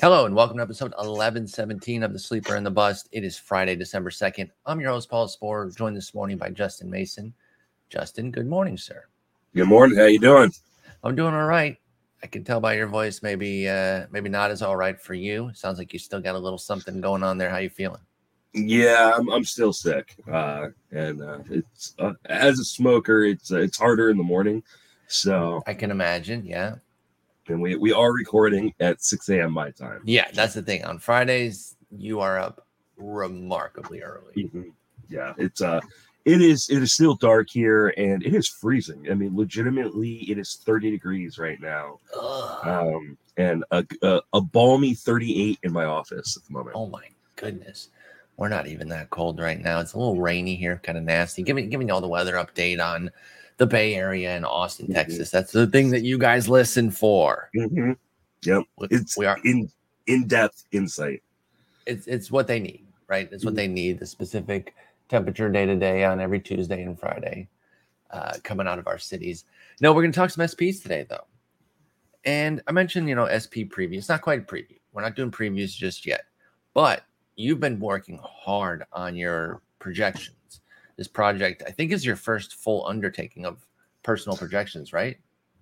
Hello and welcome to episode 1117 of the Sleeper and the Bust. It is Friday, December 2nd. I'm your host, Paul Sporer, joined this morning by Justin Mason. Justin, good morning, sir. Good morning. How you doing? I'm doing all right. I can tell by your voice, maybe uh maybe not as all right for you. Sounds like you still got a little something going on there. How you feeling? Yeah, I'm, I'm still sick, uh, and uh, it's uh, as a smoker, it's uh, it's harder in the morning. So I can imagine, yeah. And we we are recording at 6 a.m. my time. Yeah, that's the thing. On Fridays, you are up remarkably early. Mhm. Yeah, it's uh, it is it is still dark here, and it is freezing. I mean, legitimately, it is 30 degrees right now, Ugh. um, and a, a a balmy 38 in my office at the moment. Oh my goodness. We're not even that cold right now. It's a little rainy here, kind of nasty. Give me give me all the weather update on the Bay Area and Austin, Mhm. Texas. That's the thing that you guys listen for. Mhm. Yep, it's we are in in depth insight. it's it's what they need, right? It's what Mhm. they need. The specific temperature day to day on every Tuesday and Friday uh, coming out of our cities. No, we're going to talk some SPs today, though. And I mentioned, you know, SP preview. It's not quite a preview. We're not doing previews just yet, but you've been working hard on your projections. This project, I think, is your first full undertaking of personal projections, right?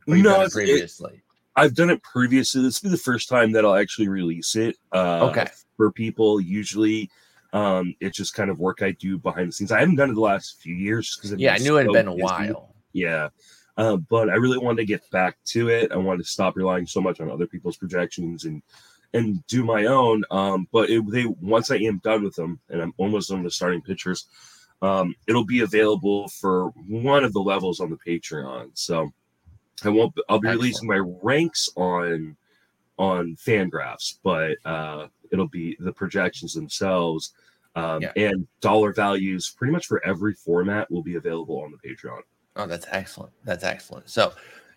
Or you've it it's- it- previously. I've done it previously. This will be the first time that I'll actually release it. Uh, Okay. For people, usually um, it's just kind of work I do behind the scenes. I haven't done it the last few years because yeah, I knew it had been a while. Yeah. Uh, but I really wanted to get back to it. I wanted to stop relying so much on other people's projections and and do my own. Um, but it, they once I am done with them and I'm almost done with starting pictures, um, it'll be available for one of the levels on the Patreon. So I won't. I'll be releasing my ranks on on Fangraphs, but uh, it'll be the projections themselves. Um, Yeah. And dollar values, pretty much for every format, will be available on the Patreon. Oh, that's excellent. That's excellent. So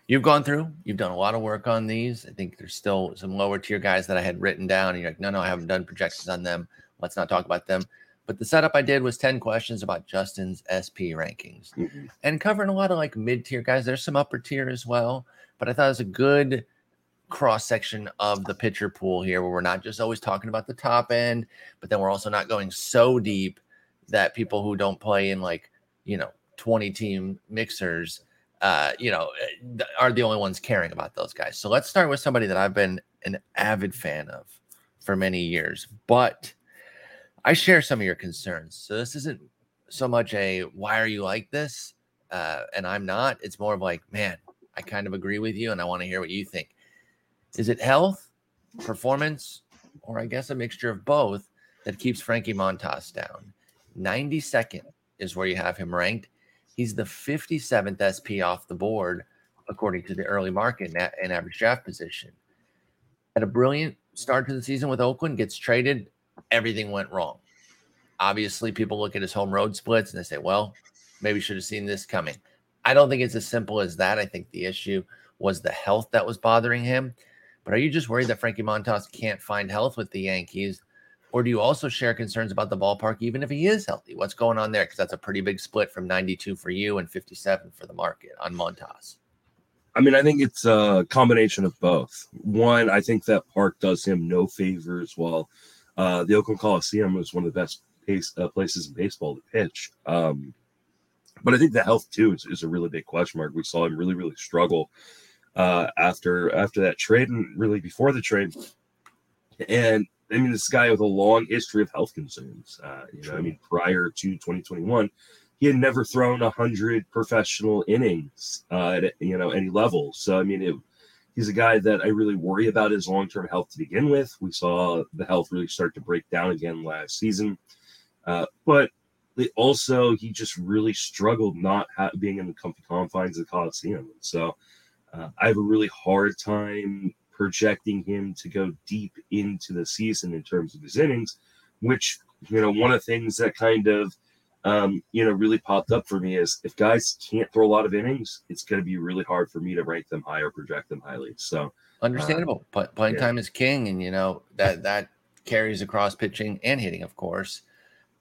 you've gone through, you've done a lot of work on these. I think there's still some lower tier guys that I had written down. And you're like, no, no, I haven't done projections on them. Let's not talk about them. But the setup I did was 10 questions about Justin's SP rankings and covering a lot of like mid tier guys. There's some upper tier as well. But I thought it was a good cross section of the pitcher pool here where we're not just always talking about the top end, but then we're also not going so deep that people who don't play in like, you know, 20 team mixers, uh, you know, eh, are the only ones caring about those guys. So let's start with somebody that I've been an avid fan of for many years, but I share some of your concerns. So this isn't so much a why are you like this? Uh, and I'm not. It's more of like, man, I kind of agree with you and I want to hear what you think. Is it health, performance, or I guess a mixture of both that keeps Frankie Montas down? 92nd is where you have him ranked. He's the 57th SP off the board, according to the early market and, average draft position. Had a brilliant start to the season with Oakland, gets traded, everything went wrong. Obviously, people look at his home road splits and they say, well, maybe should have seen this coming. I don't think it's as simple as that. I think the issue was the health that was bothering him. But are you just worried that Frankie Montas can't find health with the Yankees? Or do you also share concerns about the ballpark, even if he is healthy? What's going on there? Because that's a pretty big split from 92 for you and 57 for the market on Montas. I mean, I think it's a combination of both. One, I think that park does him no favors. While uh, the Oakland Coliseum is one of the best pace, uh, places in baseball to pitch. Um, but I think the health too is, is a really big question mark. We saw him really, really struggle uh, after after that trade, and really before the trade. And I mean, this guy with a long history of health concerns. Uh, you know, I mean, prior to 2021, he had never thrown a hundred professional innings uh, at you know any level. So I mean, it, he's a guy that I really worry about his long term health to begin with. We saw the health really start to break down again last season, uh, but they also he just really struggled not ha- being in the comfy confines of the Coliseum. So uh, I have a really hard time projecting him to go deep into the season in terms of his innings, which you know one of the things that kind of um, you know really popped up for me is if guys can't throw a lot of innings, it's going to be really hard for me to rank them high or project them highly. So Understandable. but playing yeah. time is king, and you know that that carries across pitching and hitting, of course.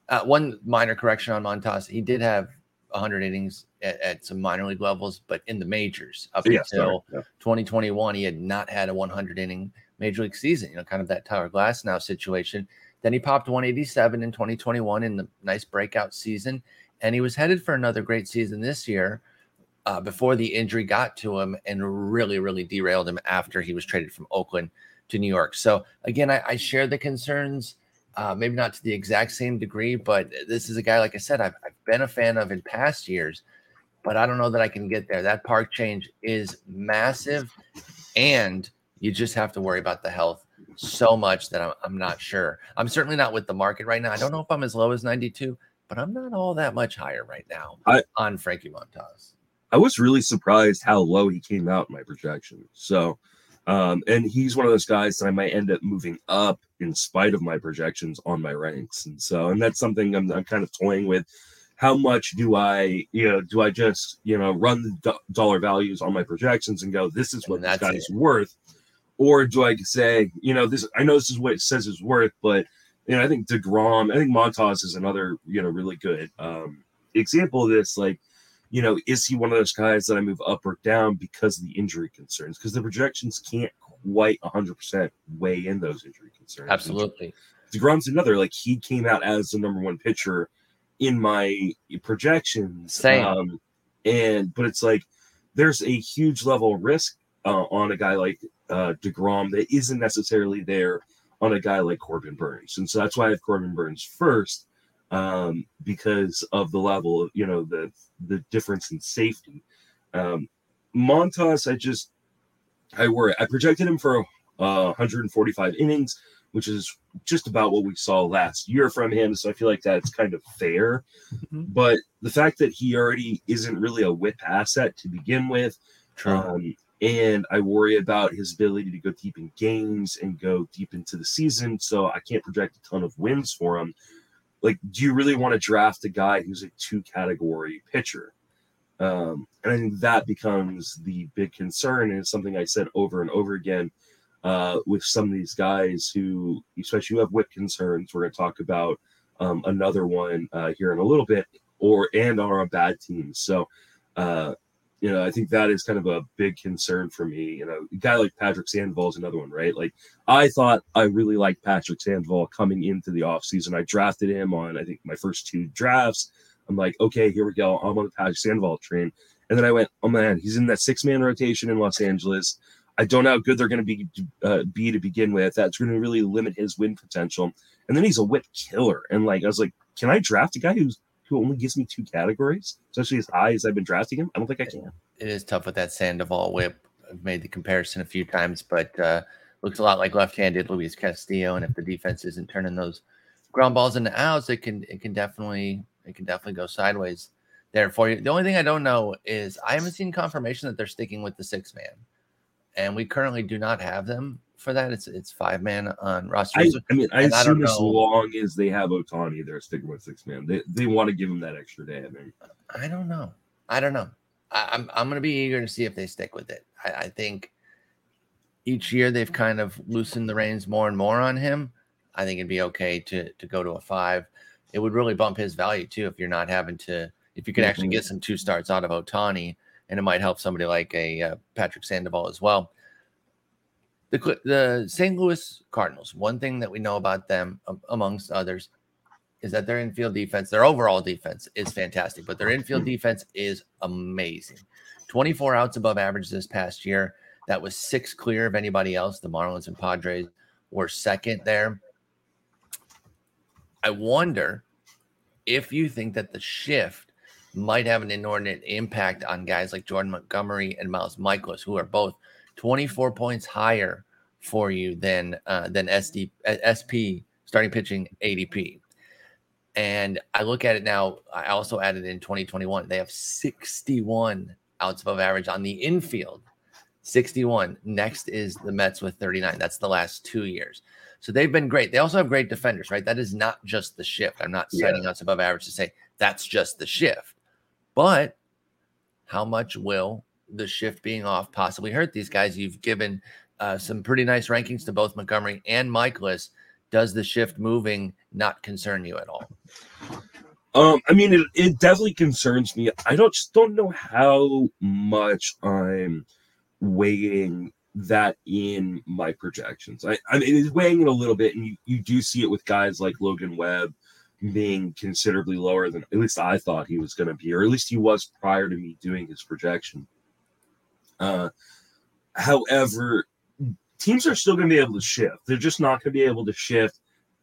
Uh, one minor correction on Montas: he did have 100 innings at, at some minor league levels, but in the majors up Yeah, until sorry. Yeah. 2021, he had not had a 100 inning major league season. You know, kind of that Tyler Glasnow situation. Then he popped 187 in 2021 in the nice breakout season, and he was headed for another great season this year. Uh, before the injury got to him and really, really derailed him after he was traded from Oakland to New York. So again, I, I share the concerns, uh, maybe not to the exact same degree, but this is a guy, like I said, I've, I've been a fan of in past years, but I don't know that I can get there. That park change is massive, and you just have to worry about the health so much that I'm, I'm not sure. I'm certainly not with the market right now. I don't know if I'm as low as 92, but I'm not all that much higher right now I- on Frankie Montas. I was really surprised how low he came out in my projection. So, um, and he's one of those guys that I might end up moving up in spite of my projections on my ranks. And so, and that's something I'm, I'm kind of toying with. How much do I, you know, do I just, you know, run the do- dollar values on my projections and go, this is what And this guy's worth? Or do I say, you know, this, I know this is what it says is worth, but, you know, I think DeGrom, I think Montas is another, you know, really good um, example of this. Like, you know, is he one of those guys that I move up or down because of the injury concerns? Because the projections can't quite 100% weigh in those injury concerns. Absolutely. DeGrom's another, like, he came out as the number one pitcher in my projections. Same. Um, and, but it's like, there's a huge level of risk uh, on a guy like uh, DeGrom that isn't necessarily there on a guy like Corbin Burnes. And so that's why I have Corbin Burnes first um, because of the level of, you know, the, the difference in safety. Um, Montas, I just, I worry. I projected him for uh, 145 innings, which is just about what we saw last year from him. So I feel like that's kind of fair. Mhm. But the fact that he already isn't really a whip asset to begin with, um, and I worry about his ability to go deep in games and go deep into the season. So I can't project a ton of wins for him. Like, do you really want to draft a guy who's a two category pitcher? Um, and I think that becomes the big concern. And it's something I said over and over again uh, with some of these guys who, especially who have whip concerns. We're going to talk about um, another one uh, here in a little bit, or and are on bad teams. So, uh, you know, I think that is kind of a big concern for me. You know, a guy like Patrick Sandoval is another one, right? Like, I thought I really liked Patrick Sandoval coming into the offseason. I drafted him on, I think, my first two drafts. I'm like, okay, here we go. I'm on the Patrick Sandoval train. And then I went, oh man, he's in that six man rotation in Los Angeles. I don't know how good they're going to be uh, be to begin with. That's going to really limit his win potential. And then he's a whip killer. And like, I was like, can I draft a guy who's who only gives me two categories, especially as high as I've been drafting him? I don't think I can. it is tough with that Sandoval whip. I've made the comparison a few times, but uh, looks a lot like left-handed Luis Castillo. And if the defense isn't turning those ground balls into outs, it can it can definitely it can definitely go sideways there for you. The only thing I don't know is I haven't seen confirmation that they're sticking with the six man, and we currently do not have them for that. It's it's five man on roster. I, I mean, I And I don't assume as long as they have Ohtani, they're sticking with six man. They, they want to give him that extra day. I mean, I don't know. I don't know. I, I'm I'm gonna be eager to see if they stick with it. I, I think each year they've kind of loosened the reins more and more on him. I think it'd be okay to to go to a five. It would really bump his value too if you're not having to if you can actually get some two starts out of Ohtani, and it might help somebody like a uh, Patrick Sandoval as well. The the St. Louis Cardinals. One thing that we know about them, um, amongst others, is that their infield defense, their overall defense is fantastic, but their infield defense is amazing. 24 outs above average this past year. That was six clear of anybody else. The Marlins and Padres were second there. I wonder if you think that the shift might have an inordinate impact on guys like Jordan Montgomery and Miles Mikolas, who are both 24 points higher for you than uh, than SD, uh, SP starting pitching ADP. And I look at it now. I also added in 2021. They have 61 outs above average on the infield. 61. Next is the Mets with 39. That's the last two years. So they've been great. They also have great defenders, right? That is not just the shift. I'm not Yeah. citing outs above average to say that's just the shift. But how much will the shift being off possibly hurt these guys? You've given uh, some pretty nice rankings to both Montgomery and Mikolas. Does the shift moving not concern you at all? Um, I mean, it, it definitely concerns me. I don't just don't know how much I'm weighing that in my projections. I, I mean, it's weighing it a little bit, and you, you do see it with guys like Logan Webb being considerably lower than at least I thought he was going to be, or at least he was prior to me doing his projection. Uh, however, teams are still going to be able to shift. They're just not going to be able to shift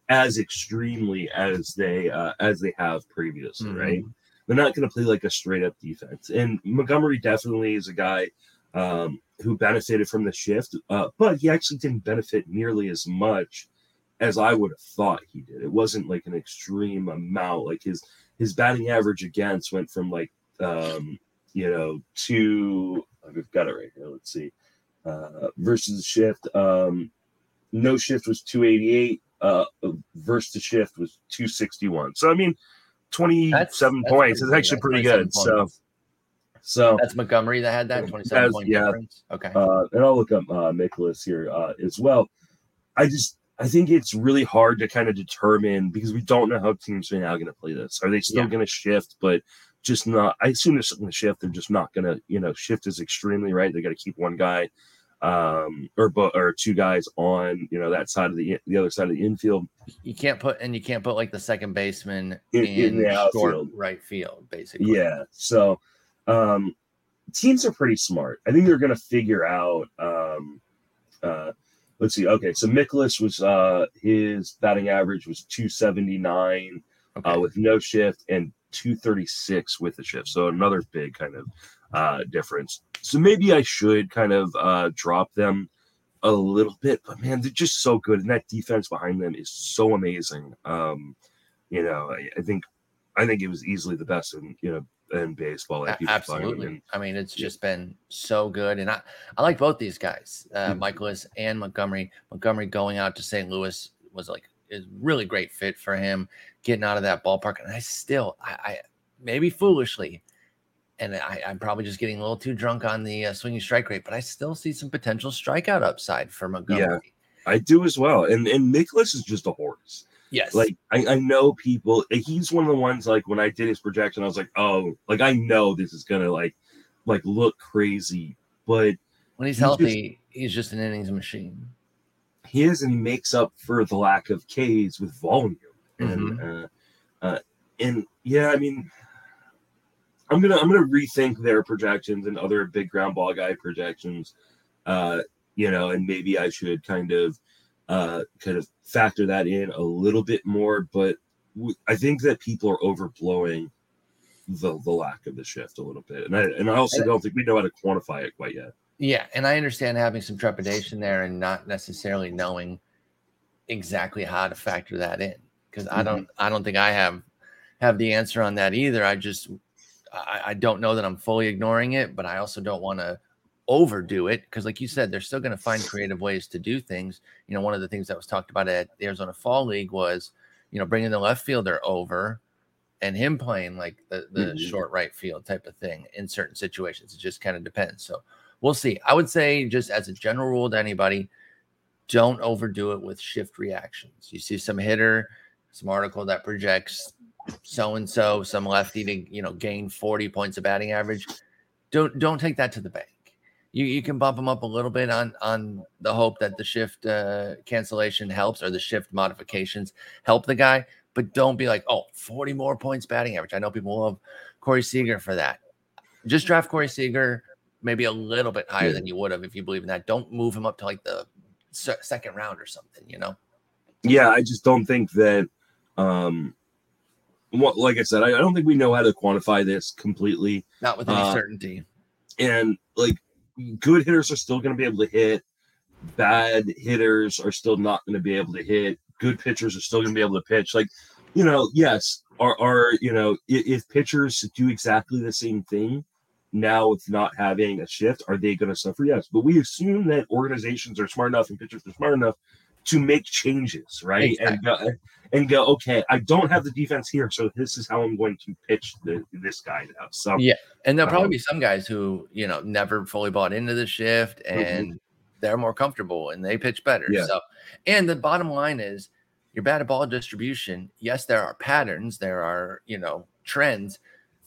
as extremely as they uh, as they have previously, mm-hmm. right? They're not going to play like a straight up defense. And Montgomery definitely is a guy um, who benefited from the shift, uh, but he actually didn't benefit nearly as much as I would have thought he did. It wasn't like an extreme amount. Like his his batting average against went from like um, you know to I've got it right here. Let's see. Uh, versus the shift. Um, no shift was 288. Uh, versus the shift was 261. So I mean, 27 that's, that's points is actually pretty good. So so that's Montgomery that had that 27 point yeah. difference. Okay. Uh, and I'll look up uh, Mikolas here uh, as well. I just I think it's really hard to kind of determine because we don't know how teams are now going to play this. Are they still yeah. going to shift, but just not? I assume they're going to shift. They're just not going to, you know, shift is extremely right. They got to keep one guy um or or two guys on you know that side of the the other side of the infield you can't put and you can't put like the second baseman in, in, in the short right field basically yeah so um teams are pretty smart i think they're going to figure out um uh let's see. Okay, so Mikolas was uh his batting average was 279 uh, okay. uh, with no shift and 236 with the shift. So another big kind of uh difference. So maybe I should kind of uh drop them a little bit, but man, they're just so good, and that defense behind them is so amazing. Um, you know, I, I think I think it was easily the best in you know in baseball. Like Absolutely. And, I mean, it's just been so good. And I, I like both these guys, uh, mm-hmm. Mikolas and Montgomery. Montgomery going out to St. Louis was like is really great fit for him, getting out of that ballpark. And I still, I, I maybe foolishly, and I, I'm probably just getting a little too drunk on the uh, swinging strike rate, but I still see some potential strikeout upside for Montgomery. Yeah, I do as well. And and Mikolas is just a horse. Yes. Like I, I know people he's one of the ones like when I did his projection, I was like, oh, like I know this is gonna like like look crazy. But when he's, he's healthy, just, he's just an innings machine. He is, and he makes up for the lack of Ks with volume. And mm-hmm. uh, uh and yeah, I mean I'm gonna I'm gonna rethink their projections and other big ground ball guy projections. Uh, you know, and maybe I should kind of uh, kind of factor that in a little bit more. But w- I think that people are overblowing the the lack of the shift a little bit, and I and I also don't think we know how to quantify it quite yet. Yeah, and I understand having some trepidation there and not necessarily knowing exactly how to factor that in because mm-hmm. I don't I don't think I have have the answer on that either. I just I, I don't know that I'm fully ignoring it, but I also don't want to overdo it because like you said they're still going to find creative ways to do things you know one of the things that was talked about at the arizona fall league was you know bringing the left fielder over and him playing like the, the mm-hmm. short right field type of thing in certain situations it just kind of depends so we'll see i would say just as a general rule to anybody don't overdo it with shift reactions you see some hitter some article that projects so and so some lefty to you know gain 40 points of batting average don't don't take that to the bank you, you can bump them up a little bit on on the hope that the shift uh, cancellation helps or the shift modifications help the guy, but don't be like, oh, 40 more points batting average. I know people love Corey Seager for that. Just draft Corey Seager maybe a little bit higher yeah. than you would have if you believe in that. Don't move him up to like the second round or something, you know? Yeah, I just don't think that um like I said, I, don't think we know how to quantify this completely. Not with any uh, certainty. And like good hitters are still going to be able to hit. Bad hitters are still not going to be able to hit. Good pitchers are still going to be able to pitch. Like, you know, yes, are are you know if, if pitchers do exactly the same thing now with not having a shift, are they going to suffer? Yes, but we assume that organizations are smart enough and pitchers are smart enough to make changes, right? Exactly. And go, and go, okay, I don't have the defense here, so this is how I'm going to pitch the, this guy now. So yeah, and there'll probably um, be some guys who you know never fully bought into the shift, and mm-hmm. they're more comfortable and they pitch better. Yeah. So, and the bottom line is, your batted ball distribution, yes, there are patterns, there are, you know, trends,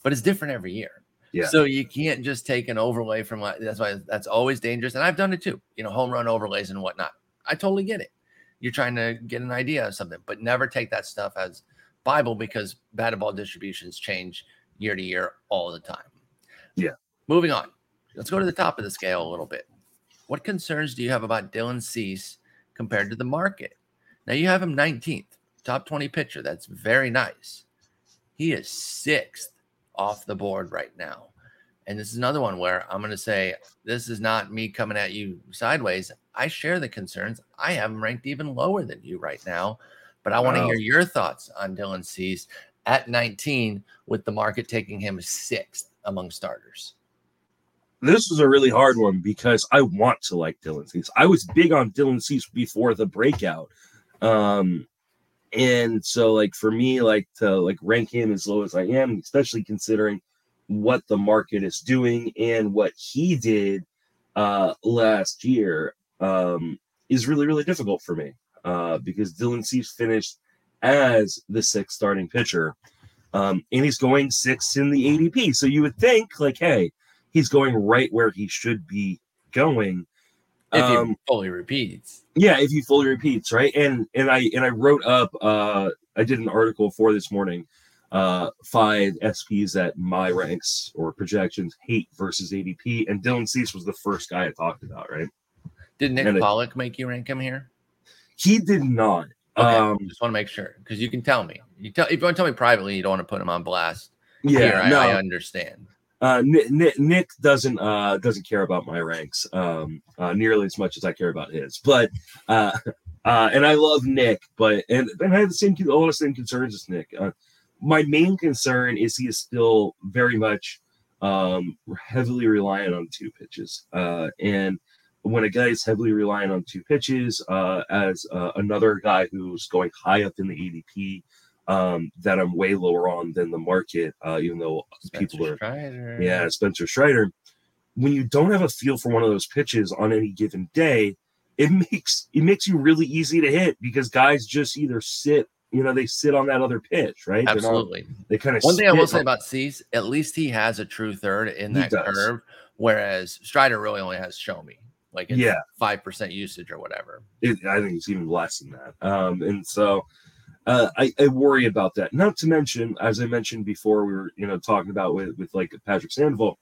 but it's different every year. Yeah. So you can't just take an overlay from that's why that's always dangerous. And I've done it too, you know, home run overlays and whatnot. I totally get it. You're trying to get an idea of something, but never take that stuff as Bible because batted ball distributions change year to year all the time. Yeah. Moving on. Let's go to the top of the scale a little bit. What concerns do you have about Dylan Cease compared to the market? Now you have him 19th, top 20 pitcher. That's very nice. He is sixth off the board right now. And this is another one where I'm going to say, this is not me coming at you sideways. I share the concerns. I have him ranked even lower than you right now. But I want to hear your thoughts on Dylan Cease at 19, with the market taking him sixth among starters. this was a really hard one because I want to like Dylan Cease. I was big on Dylan Cease before the breakout. Um and so like for me like to like rank him as low as I am, especially considering what the market is doing and what he did uh last year um is really really difficult for me. Uh because Dylan Cease finished as the sixth starting pitcher. Um and he's going sixth in the ADP. So you would think like hey, he's going right where he should be going. If he Um, fully repeats, yeah, if he fully repeats, right? And and I and I wrote up uh I did an article for this morning, uh five SPs that my ranks or projections hate versus ADP, and Dylan Cease was the first guy I talked about, right? did Nick and it- Pollack make you rank him here? He did not. Okay, Um just want to make sure because you can tell me. You tell if you want to tell me privately, you don't want to put him on blast. yeah, here, I. I understand. Uh, Nick, Nick, Nick doesn't uh, doesn't care about my ranks um, uh, nearly as much as I care about his. But uh, uh, and I love Nick, but and, and I have the same a lot of same concerns as Nick. My main concern is he is still very much um, heavily reliant on two pitches, and when a guy is heavily reliant on two pitches, as another guy who's going high up in the ADP. Um, that I'm way lower on than the market, uh, even though people are Strider. yeah, Spencer Strider. When you don't have a feel for one of those pitches on any given day, it makes it makes you really easy to hit because guys just either sit, you know, they sit on that other pitch, right? They're not- absolutely. they kind of One thing I will say about Cease, at least he has a true third in that curve, whereas Strider really only has show me, like Yeah. five percent usage or whatever. it, I think it's even less than that. Um, and so uh, I, I worry about that. Not to mention, as I mentioned before, we were you know talking about with with like Patrick Sandoval,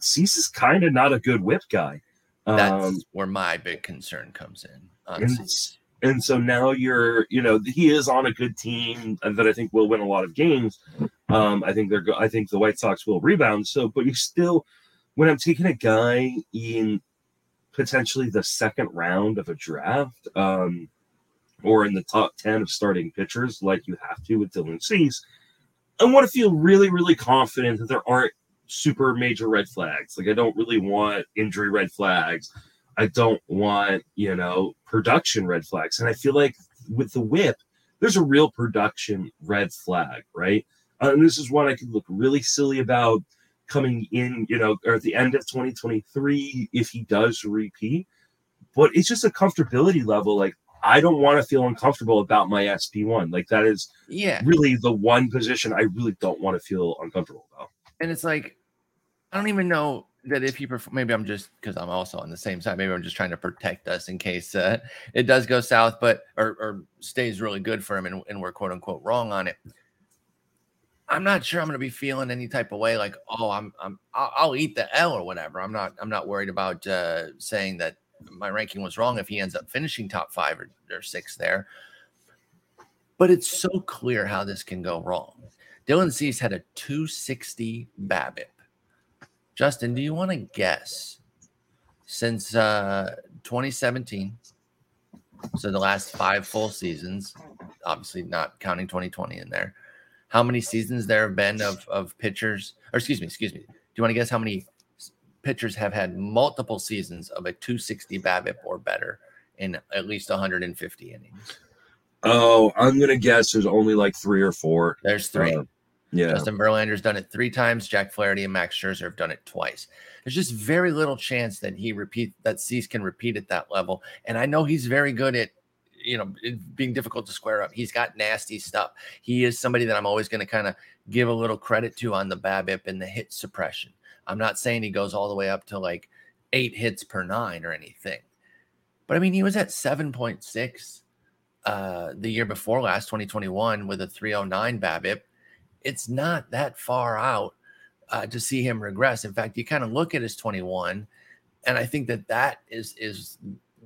Cease is kind of not a good whip guy. That's Um, where my big concern comes in. And, and so now you're you know he is on a good team that I think will win a lot of games. Um, I think they're I think the White Sox will rebound. So, but you still when I'm taking a guy in potentially the second round of a draft, um, or in the top ten of starting pitchers, like you have to with Dylan Cease, I want to feel really really confident that there aren't super major red flags. Like I don't really want injury red flags. I don't want, you know, production red flags. And I feel like with the whip, there's a real production red flag, right? Uh, and this is one I could look really silly about coming in, you know, or at the end of 2023 if he does repeat. But it's just a comfortability level. Like, I don't want to feel uncomfortable about my SP1. Like, that is Yeah, really the one position I really don't want to feel uncomfortable about. and it's like I don't even know that if you prefer. Maybe I'm just because I'm also on the same side. Maybe I'm just trying to protect us in case uh, it does go south, but or, or stays really good for him, and, and we're quote unquote wrong on it. I'm not sure I'm going to be feeling any type of way like, oh, I'm, I'm, I'll, I'll eat the L or whatever. I'm not, I'm not worried about uh, saying that my ranking was wrong if he ends up finishing top five or, or six there. But it's so clear how this can go wrong. Dylan Cease had a 260 BABIP. Justin, do you want to guess since uh, 2017? So the last five full seasons, obviously not counting 2020 in there. How many seasons there have been of of pitchers? Or excuse me, excuse me. Do you want to guess how many pitchers have had multiple seasons of a 260 BABIP or better in at least 150 innings? Oh, I'm going to guess there's only like three or four. There's three. Uh, yeah. Justin Verlander's done it three times. Jack Flaherty and Max Scherzer have done it twice. There's just very little chance that he repeat that Cease can repeat at that level. And I know he's very good at you know, being difficult to square up. He's got nasty stuff. He is somebody that I'm always going to kind of give a little credit to on the BABIP and the hit suppression. I'm not saying he goes all the way up to like eight hits per nine or anything, but I mean, he was at 7.6 uh, the year before last, 2021, with a 309 BABIP. It's not that far out uh, to see him regress. In fact, you kind of look at his 21, and I think that that is is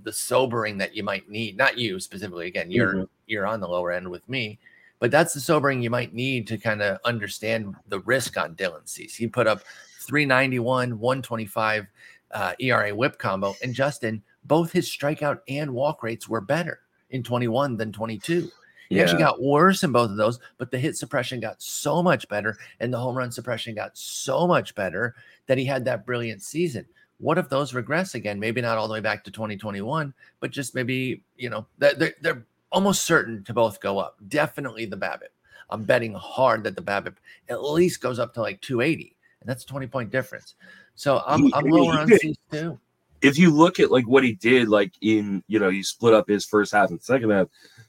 the sobering that you might need. Not you specifically. Again, you're mm-hmm. you're on the lower end with me, but that's the sobering you might need to kind of understand the risk on Dylan Cease. He put up 391, 125 uh, ERA whip combo, and Justin, both his strikeout and walk rates were better in 21 than 22. He yeah. actually got worse in both of those, but the hit suppression got so much better and the home run suppression got so much better that he had that brilliant season. What if those regress again? Maybe not all the way back to 2021, but just maybe, you know, they're, they're almost certain to both go up. Definitely the BABIP. I'm betting hard that the BABIP at least goes up to like 280, and that's a 20 point difference. So I'm, I'm lower on Cease too. If you look at like what he did, like in you know, he split up his first half and second half,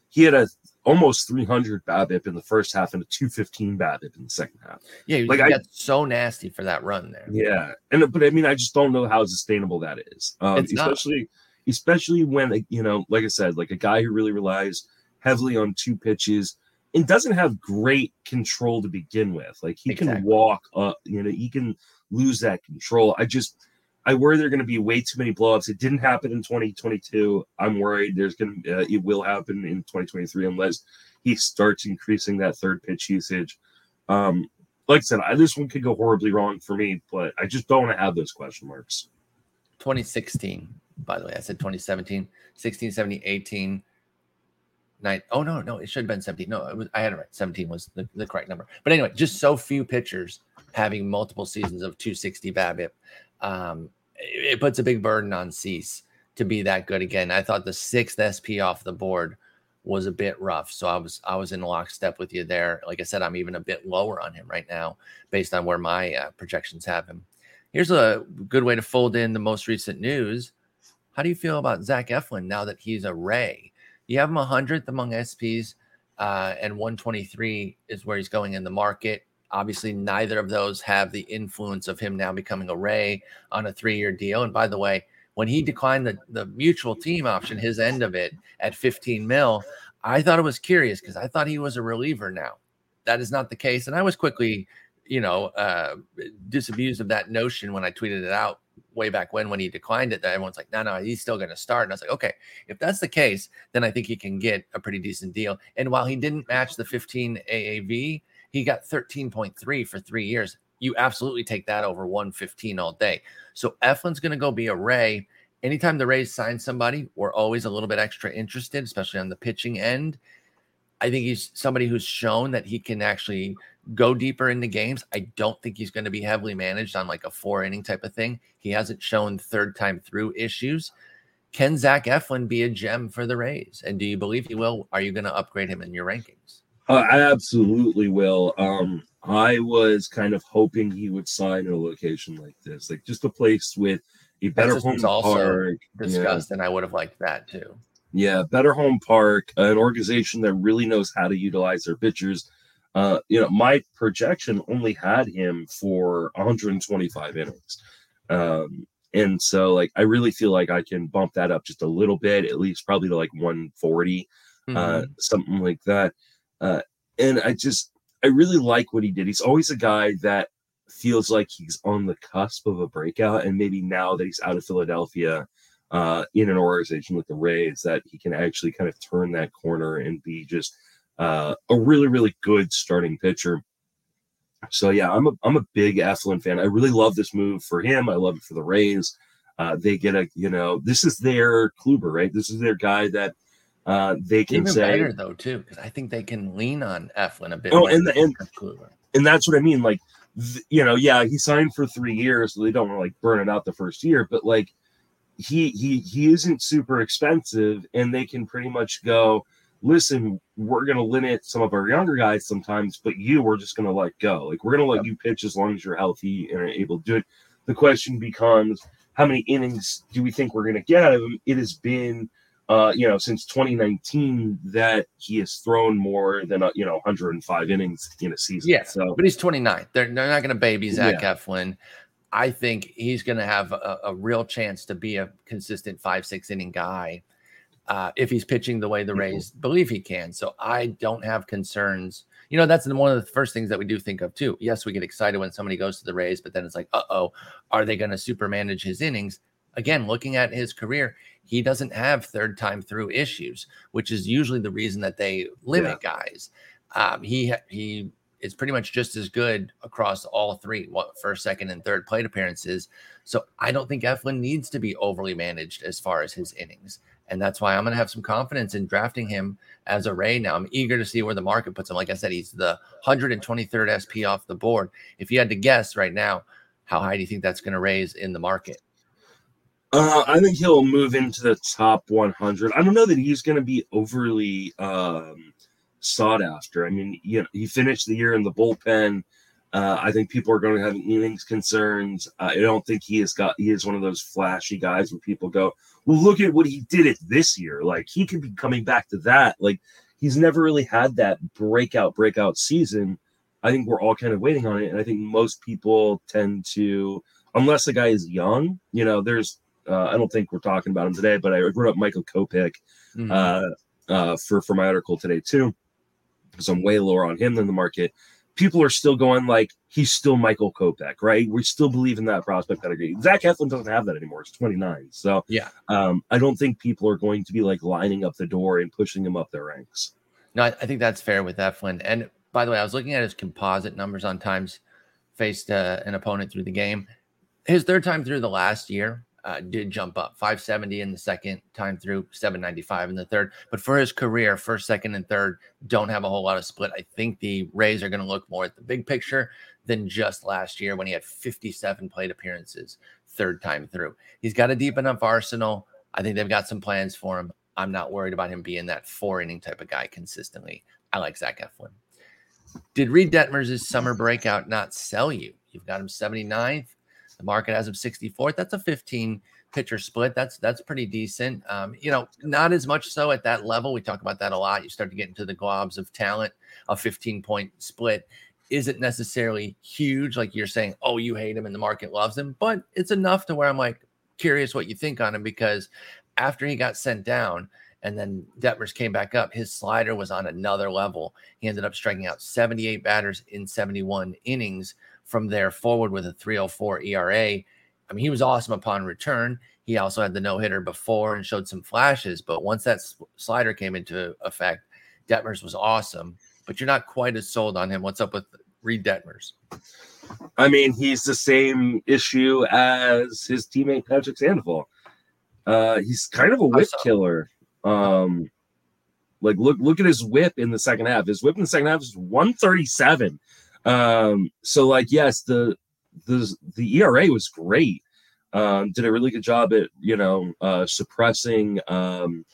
he had a almost 300 BABIP in the first half and a 215 BABIP in the second half. Yeah, like I got so nasty for that run there. Yeah, and but I mean, I just don't know how sustainable that is, um, especially especially when you know, like I said, like a guy who really relies heavily on two pitches and doesn't have great control to begin with. Like he exactly. can walk up, you know, he can lose that control. I just I worry there are going to be way too many blowups. It didn't happen in 2022. I'm worried there's going to uh, it will happen in 2023 unless he starts increasing that third pitch usage. Um, like I said, I, this one could go horribly wrong for me, but I just don't want to have those question marks. 2016, by the way, I said 2017, 16, 17, 18, nine. Oh no, no, it should have been 17. No, it was I had it right. 17 was the, the correct number. But anyway, just so few pitchers having multiple seasons of 260 BABIP um, it, it puts a big burden on Cease to be that good again. I thought the sixth SP off the board was a bit rough, so I was I was in lockstep with you there. Like I said, I'm even a bit lower on him right now based on where my uh, projections have him. Here's a good way to fold in the most recent news. How do you feel about Zach Eflin now that he's a Ray? You have him 100th among SPs, uh, and 123 is where he's going in the market. Obviously, neither of those have the influence of him now becoming a Ray on a three year deal. And by the way, when he declined the, the mutual team option, his end of it at 15 mil, I thought it was curious because I thought he was a reliever now. That is not the case. And I was quickly, you know, uh, disabused of that notion when I tweeted it out way back when when he declined it that everyone's like no no he's still going to start and i was like okay if that's the case then i think he can get a pretty decent deal and while he didn't match the 15 aav he got 13.3 for three years. You absolutely take that over 115 all day. So Eflin's going to go be a Ray. Anytime the Rays sign somebody, we're always a little bit extra interested, especially on the pitching end. I think he's somebody who's shown that he can actually go deeper into games. I don't think he's going to be heavily managed on like a four inning type of thing. He hasn't shown third time through issues. Can Zach Eflin be a gem for the Rays? And do you believe he will? Are you going to upgrade him in your rankings? Uh, I absolutely will. Um, I was kind of hoping he would sign a location like this, like just a place with a better home park. Discussed, yeah. and I would have liked that too. Yeah, better home park, an organization that really knows how to utilize their pitchers. Uh, you know, my projection only had him for 125 innings. Um, and so like I really feel like I can bump that up just a little bit, at least probably to like 140, uh, mm-hmm. uh, something like that. Uh, and I just, I really like what he did. He's always a guy that feels like he's on the cusp of a breakout. And maybe now that he's out of Philadelphia uh, in an organization like the Rays, that he can actually kind of turn that corner and be just uh, a really, really good starting pitcher. So yeah, I'm a I'm a big Eflin fan. I really love this move for him. I love it for the Rays. Uh, they get a you know this is their Kluber, right? This is their guy that uh, they can Even say better though too because I think they can lean on Eflin a bit. Oh, and the, and, and that's what I mean. Like, th- you know, yeah, he signed for three years, so they don't want to like burn it out the first year. But like, he he he isn't super expensive, and they can pretty much go. Listen, we're going to limit some of our younger guys sometimes, but you, we're just going to let go. Like, we're going to let you pitch as long as you're healthy and are able to do it. The question becomes, how many innings do we think we're going to get out of him? It has been uh, you know, since 2019 that he has thrown more than, uh, you know, 105 innings in a season. Yeah. So, but he's 29. They're, they're not going to baby Zach yeah. Eflin. I think he's going to have a, a, real chance to be a consistent five, six inning guy uh, if he's pitching the way the mm-hmm. Rays mm-hmm. believe he can. So I don't have concerns. You know, that's one of the first things that we do think of too. Yes, we get excited when somebody goes to the Rays, but then it's like, uh oh, are they going to super manage his innings? Again, looking at his career, he doesn't have third time through issues, which is usually the reason that they limit yeah. guys. Um, he he is pretty much just as good across all three what, first, second, and third plate appearances. So I don't think Eflin needs to be overly managed as far as his innings. And that's why I'm going to have some confidence in drafting him as a Ray now. I'm eager to see where the market puts him. Like I said, he's the 123rd SP off the board. If you had to guess right now, how high do you think that's going to raise in the market? Uh, I think he'll move into the top 100. I don't know that he's going to be overly um, sought after. I mean, you know, he finished the year in the bullpen. Uh, I think people are going to have innings concerns. Uh, I don't think he has got. He is one of those flashy guys where people go, "Well, look at what he did it this year. Like he could be coming back to that." Like he's never really had that breakout breakout season. I think we're all kind of waiting on it, and I think most people tend to, unless the guy is young. You know, there's uh, I don't think we're talking about him today, but I wrote up Michael Kopech mm-hmm. uh, uh, for for my article today too, because I'm way lower on him than the market. People are still going like he's still Michael Kopech, right? We still believe in that prospect pedigree. Zach Eflin doesn't have that anymore. It's 29, so yeah. Um, I don't think people are going to be like lining up the door and pushing him up their ranks. No, I, I think that's fair with Eflin. And by the way, I was looking at his composite numbers on times faced uh, an opponent through the game. His third time through the last year, uh, did jump up. 570 in the second time through 795 in the third. But for his career first second and third don't have a whole lot of split. I think the rays are going to look more at the big picture than just last year when he had 57 plate appearances third time through. He's got a deep enough arsenal. I think they've got some plans for him. I'm not worried about him being that four inning type of guy consistently. I like zach eflin. Did reid detmers' summer breakout not sell you? You've got him 79th the market has him 64th. That's a 15 pitcher split. That's that's pretty decent. Um, you know, not as much so at that level. We talk about that a lot. You start to get into the globs of talent. A 15 point split isn't necessarily huge, like you're saying. Oh, you hate him and the market loves him, but it's enough to where I'm like curious what you think on him because after he got sent down. And then Detmers came back up. His slider was on another level. He ended up striking out 78 batters in 71 innings from there forward with a 304 ERA. I mean, he was awesome upon return. He also had the no hitter before and showed some flashes, but once that slider came into effect, Detmers was awesome. But you're not quite as sold on him. What's up with Reid Detmers? I mean, he's the same issue as his teammate Patrick Sandoval. Uh, he's kind of a whip killer. Um, like look look at his whip in the second half. His whip in the second half is 137. Um, so like yes, the the the ERA was great. Um, did a really good job at you know uh, suppressing um,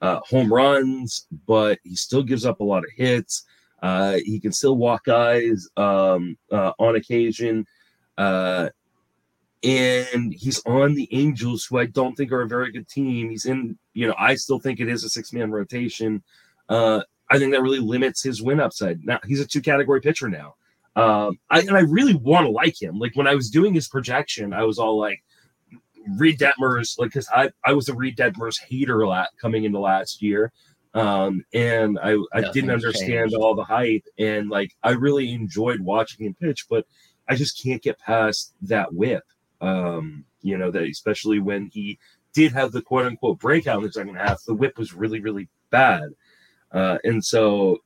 uh, home runs, but he still gives up a lot of hits. Uh, he can still walk guys um, uh, on occasion. Uh, and he's on the Angels, who I don't think are a very good team. He's in, you know, I still think it is a six man rotation. Uh, I think that really limits his win upside. Now he's a two category pitcher now. Um, I, and I really want to like him. Like when I was doing his projection, I was all like, Reid Detmers, like, because I, I was a Reid Detmers hater lot coming into last year. Um, and I, I didn't understand changed. all the hype. And like, I really enjoyed watching him pitch, but I just can't get past that whip. Um, you know, that especially when he did have the quote unquote breakout in the second half, the whip was really, really bad. Uh, and so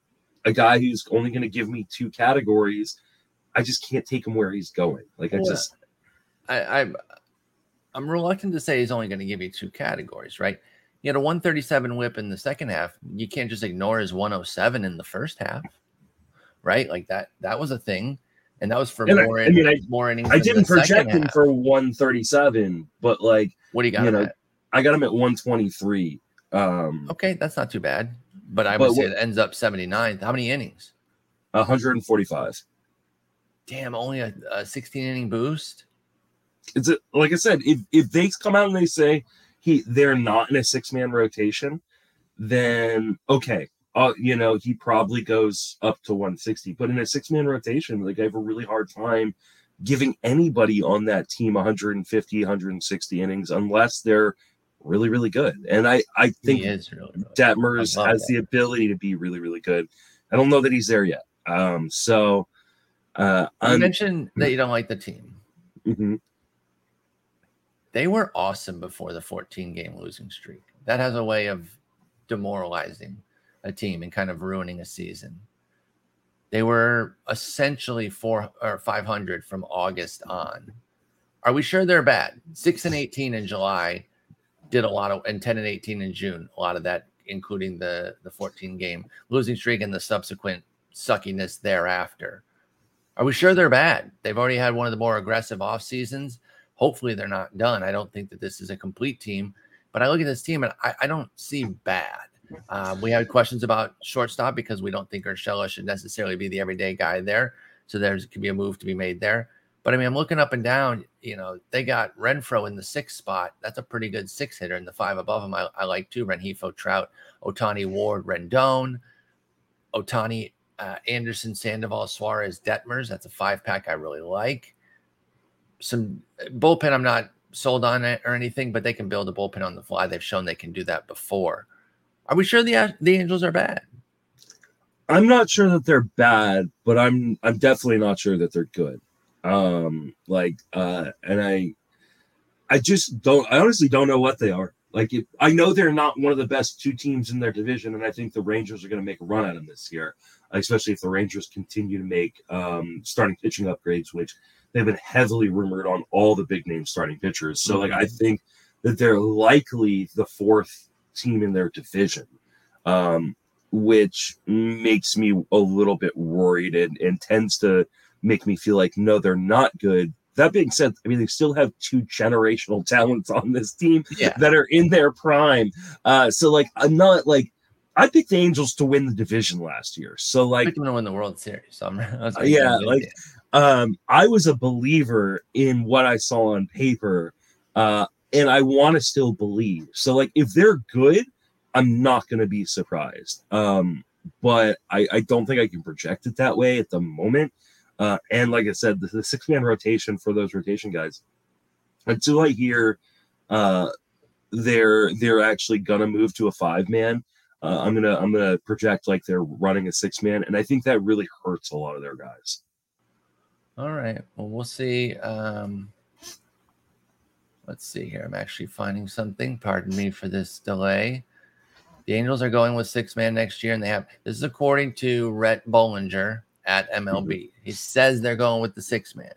a guy who's only going to give me two categories, I just can't take him where he's going. Like I just, I, I'm, I'm reluctant to say he's only going to give you two categories, right? He had a 137 whip in the second half. You can't just ignore his 107 in the first half, right? Like that. That was a thing, and that was for and more. I, in, I mean, I, more innings. I didn't project him for 137, but like, what do you got? You know, at? I got him at 123. Um, okay, that's not too bad. But I would but say what, it ends up 79th. How many innings? 145. Damn, only a, a 16 inning boost. It's a, like I said, if if they come out and they say he they're not in a six man rotation, then okay, uh, you know, he probably goes up to 160. But in a six man rotation, like I have a really hard time giving anybody on that team 150, 160 innings unless they're really, really good. And I, I think really, really Detmers has that. the ability to be really, really good. I don't know that he's there yet. Um, so uh, you mentioned that you don't like the team. Mm-hmm. They were awesome before the 14 game losing streak. That has a way of demoralizing a team and kind of ruining a season. They were essentially four or 500 from August on. Are we sure they're bad? Six and 18 in July did a lot of, and 10 and 18 in June. A lot of that, including the the 14 game losing streak and the subsequent suckiness thereafter. Are we sure they're bad? They've already had one of the more aggressive off seasons. Hopefully, they're not done. I don't think that this is a complete team, but I look at this team and I, I don't see bad. Um, we had questions about shortstop because we don't think Urshela should necessarily be the everyday guy there. So there's could be a move to be made there. But I mean, I'm looking up and down. You know, they got Renfroe in the sixth spot. That's a pretty good six hitter. And the five above him, I, I like too. Rengifo, Trout, Ohtani, Ward, Rendon, Ohtani, uh, Anderson, Sandoval, Suarez, Detmers. That's a five pack I really like. Some bullpen, I'm not sold on it or anything, but they can build a bullpen on the fly. They've shown they can do that before. Are we sure the the Angels are bad? I'm not sure that they're bad, but I'm I'm definitely not sure that they're good. Um, like, uh, and I, I just don't. I honestly don't know what they are. Like, if, I know they're not one of the best two teams in their division, and I think the Rangers are going to make a run at them this year, especially if the Rangers continue to make um, starting pitching upgrades, which they've been heavily rumored on all the big name starting pitchers. So, like, I think that they're likely the fourth team in their division, um, which makes me a little bit worried and, and tends to make me feel like, no, they're not good. That being said, I mean, they still have two generational talents on this team yeah. that are in their prime. Uh, so, like, I'm not like, I picked the Angels to win the division last year. So, like, I'm to win the World Series. So I'm, yeah, like, um, I was a believer in what I saw on paper. Uh, and I want to still believe. So like if they're good, I'm not going to be surprised. Um, but I, I don't think I can project it that way at the moment. Uh, and like I said, the, the six man rotation for those rotation guys, until I hear uh, they're they're actually gonna move to a five man, uh, I'm gonna I'm gonna project like they're running a six man, and I think that really hurts a lot of their guys. All right. Well, we'll see. Um, Let's see here. I'm actually finding something. Pardon me for this delay. The Angels are going with six man next year, and they have this is according to Rhett Bollinger at MLB. Mm-hmm. He says they're going with the six man.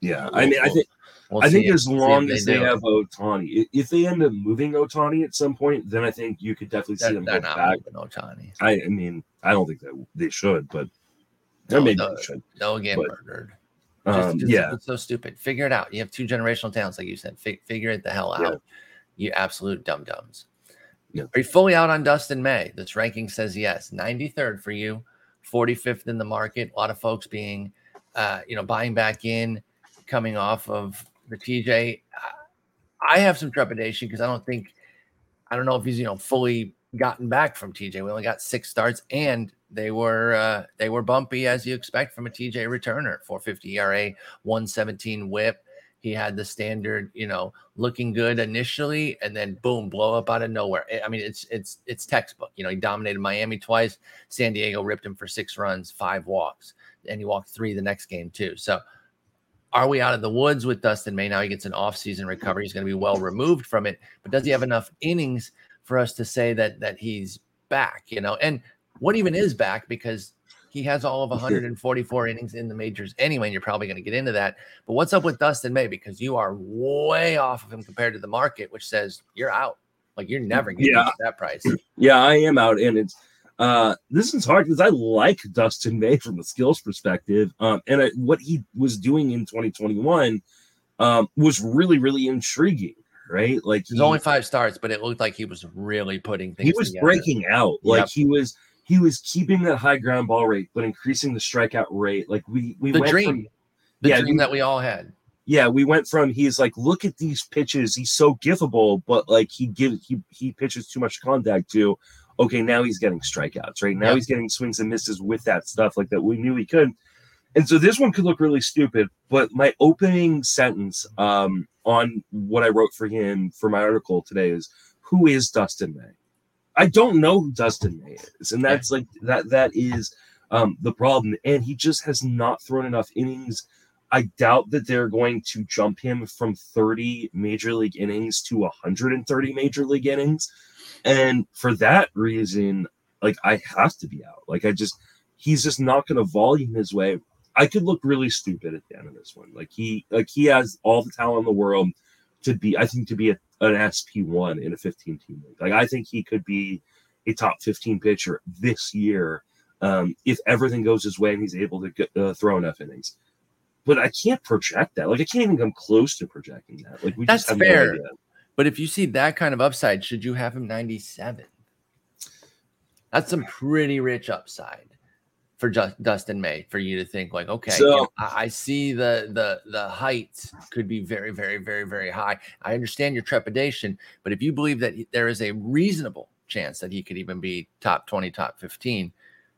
Yeah, I mean, I think we'll I think as long as they, have Ohtani, if they end up moving Ohtani at some point, then I think you could definitely see they're, them they're go back. Ohtani. I, I mean, I don't think that they should, but no, maybe they should. They'll get but, murdered. Um, just, yeah, it's so stupid. Figure it out. You have two generational talents, like you said. F- figure it the hell out. Yeah. You absolute dum dums. Yeah. Are you fully out on Dustin May? This ranking says yes. 93rd for you, 45th in the market. A lot of folks being, uh, you know, buying back in, coming off of the TJ. I have some trepidation because I don't think, I don't know if he's you know fully gotten back from TJ. We only got six starts, and they were uh, they were bumpy as you expect from a TJ returner. 450 ERA, 117 WHIP. He had the standard, you know, looking good initially, and then boom, blow up out of nowhere. Eh, I mean, it's it's it's textbook. You know, he dominated Miami twice. San Diego ripped him for six runs, five walks, and he walked three the next game too. So are we out of the woods with Dustin May? Now he gets an offseason recovery. He's going to be well removed from it, but does he have enough innings for us to say that that he's back? You know, and what even is back because he has all of 144 innings in the majors anyway, and you're probably going to get into that. But what's up with Dustin May? Because you are way off of him compared to the market, which says you're out. Like you're never getting yeah. that price. Yeah, I am out, and it's uh this is hard because I like Dustin May from the skills perspective, um, and I, what he was doing in 2021 um was really really intriguing right? Like there's only five starts, but it looked like he was really putting things. He was together. breaking out. Like yep. he was he was keeping that high ground ball rate, but increasing the strikeout rate. Like we we the went dream, from, the yeah, dream that we all had. yeah, we went from he's like, look at these pitches, he's so giftable, but like he gives he he pitches too much contact to okay, now he's getting strikeouts, right? Now he's getting swings and misses with that stuff like that we knew he could. And so this one could look really stupid, but my opening sentence um, on what I wrote for him for my article today is who is Dustin May? I don't know who Dustin May is. And that's like that that is um, the problem. And he just has not thrown enough innings. I doubt that they're going to jump him from 30 major league innings to 130 major league innings. And for that reason, like I have to be out. Like I just he's just not going to volume his way. I could look really stupid at the end of this one. Like he like he has all the talent in the world to be I think to be a, an SP1 in a 15 team league. Like I think he could be a top 15 pitcher this year um, if everything goes his way and he's able to get, uh, throw enough innings. But I can't project that. Like I can't even come close to projecting that. Like we That's just have fair. idea. But if you see that kind of upside, should you have him 97? That's some pretty rich upside for Ju- Dustin May for you to think like, okay, So- you know, I, I see the the the heights could be very, very, very, very high. I understand your trepidation, but if you believe that there is a reasonable chance that he could even be top 20, top 15,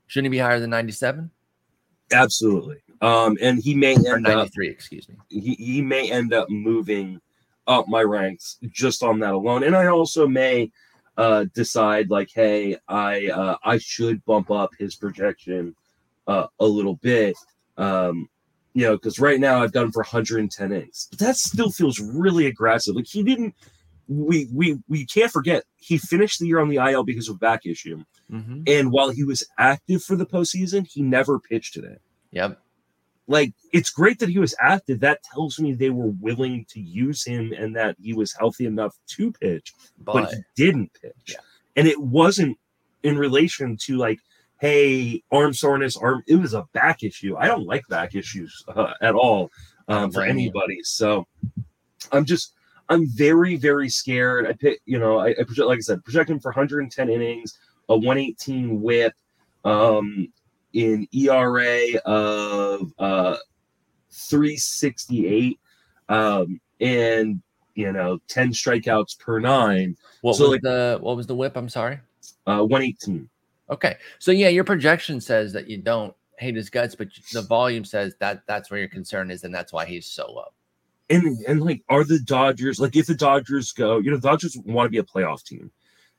shouldn't he be higher than 97 Absolutely. Um, and he may or end up 93? Excuse me. he, he may end up moving up my ranks just on that alone. And I also may uh, decide like, hey, I uh, I should bump up his projection uh, a little bit. Um, you know, because right now I've got him for 110 innings, but that still feels really aggressive. Like he didn't. We we we can't forget he finished the year on the IL because of back issue, Mhm. and while he was active for the postseason, he never pitched it Yep. like it's great that he was active. That tells me they were willing to use him and that he was healthy enough to pitch, but, But he didn't pitch. Yeah. And it wasn't in relation to like, hey, arm soreness, arm. It was a back issue. I don't like back issues uh, at all um, for anybody. So I'm just. I'm very, very scared. I pick, you know, I, I project, like I said, project him for 110 innings, a 118 whip, um, in ERA of uh 368 um and you know 10 strikeouts per nine What So, was like- the what was the whip? I'm sorry. uh 118 Okay. So yeah, your projection says that you don't hate his guts, but the volume says that that's where your concern is, and that's why he's so low. and and like are the dodgers like if the dodgers go you know the dodgers want to be a playoff team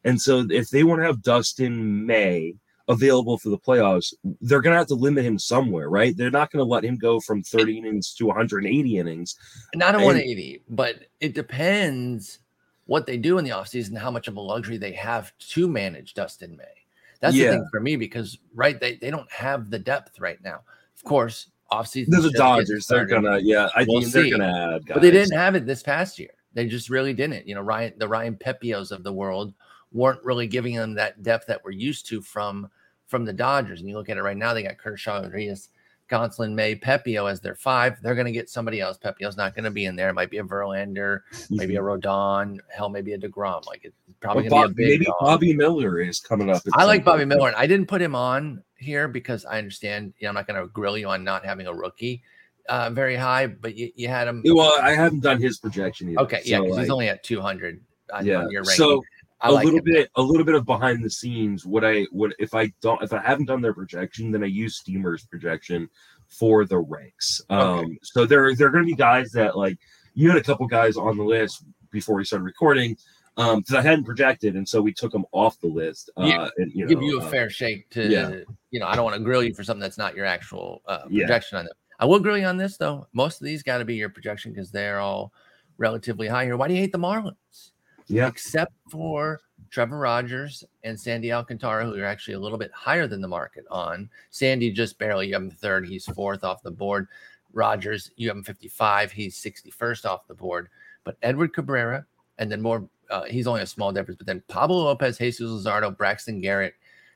and so if they want to have dustin may available for the playoffs they're going to have to limit him somewhere right they're not going to let him go from 30 innings to 180 innings Not a And- 180, but it depends what they do in the offseason, how much of a luxury they have to manage Dustin May. That's the thing for me because right, they, they don't have the depth right now. Of mm. course, offseason. they're the dodgers they're gonna yeah i We'll think they're see. gonna add guys. but they didn't have it this past year. They just really didn't. You know, Ryan, the Ryan Pepiots of the world weren't really giving them that depth that we're used to from from the Dodgers. And you look at it right now, they got Kershaw, Rodriguez, Gonsolin, May, Pepiot as their five. They're going to get somebody else. Pepiot's not going to be in there. It might be a Verlander, maybe a Rodon, hell, maybe a deGrom. Like it's probably Well, going to be a big maybe dog. Bobby Miller is coming up. I like Bobby. Miller. And I didn't put him on here because I understand. You know, I'm not going to grill you on not having a rookie uh, very high, but you, you had him. Well, I haven't done his projection yet. Okay, yeah, so, because he's only at 200 on, yeah. on your ranking. So I a like little him. bit, a little bit of behind the scenes. What I would if I don't if I haven't done their projection, then I use Steamer's projection for the ranks. Um, so there there are going to be guys that like you had a couple guys on the list before we started recording. Um, because I hadn't projected, and so we took them off the list. Uh, Yeah, and you know, give you a uh, fair shake to, yeah. you know, I don't want to grill you for something that's not your actual uh, Yeah. projection on them. I will grill you on this though. Most of these got to be your projection because they're all relatively high here. Why do you hate the Marlins? Yeah, Except for Trevor Rogers and Sandy Alcantara, who are actually a little bit higher than the market on. Sandy just barely, you have him third. He's fourth off the board. Rogers, you have him 55. He's 61st off the board. But Edward Cabrera, and then more, uh, he's only a small difference. But then Pablo Lopez, Jesus Luzardo, Braxton Garrett,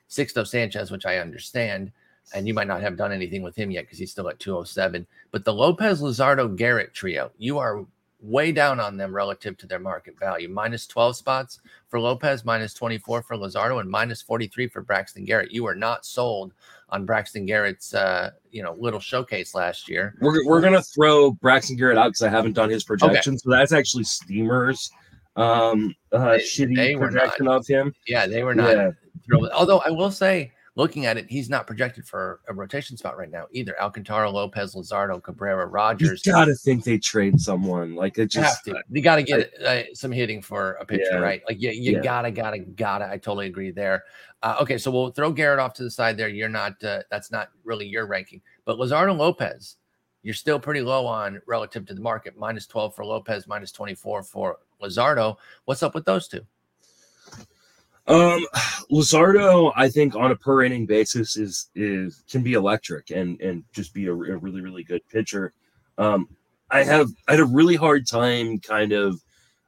Sixto Sanchez, which I understand. And you might not have done anything with him yet because he's still at 207. But the Lopez Luzardo Garrett trio, you are way down on them relative to their market value. Minus 12 spots for Lopez, minus 24 for Luzardo, and minus 43 for Braxton Garrett. You were not sold on Braxton Garrett's uh, you know little showcase last year. We're, we're gonna throw Braxton Garrett out because I haven't done his projection. Okay. So that's actually Steamers um uh they, shitty they projection not, of him. Yeah, they were not yeah. thrilled. Although I will say looking at it, he's not projected for a rotation spot right now either. Alcantara, Lopez, Luzardo, Cabrera, Rogers. You gotta think they trade someone. Like it just have to. You gotta get uh, some hitting for a pitcher, yeah. right? Like you, you yeah. gotta, gotta, gotta. I totally agree there. Uh, okay, so we'll throw Garrett off to the side there. You're not. Uh, that's not really your ranking, but Luzardo Lopez. You're still pretty low on relative to the market. Minus 12 for Lopez, minus 24 for Luzardo. What's up with those two? Um, I think on a per inning basis is is can be electric and and just be a, a really really good pitcher. Um, I have I had a really hard time kind of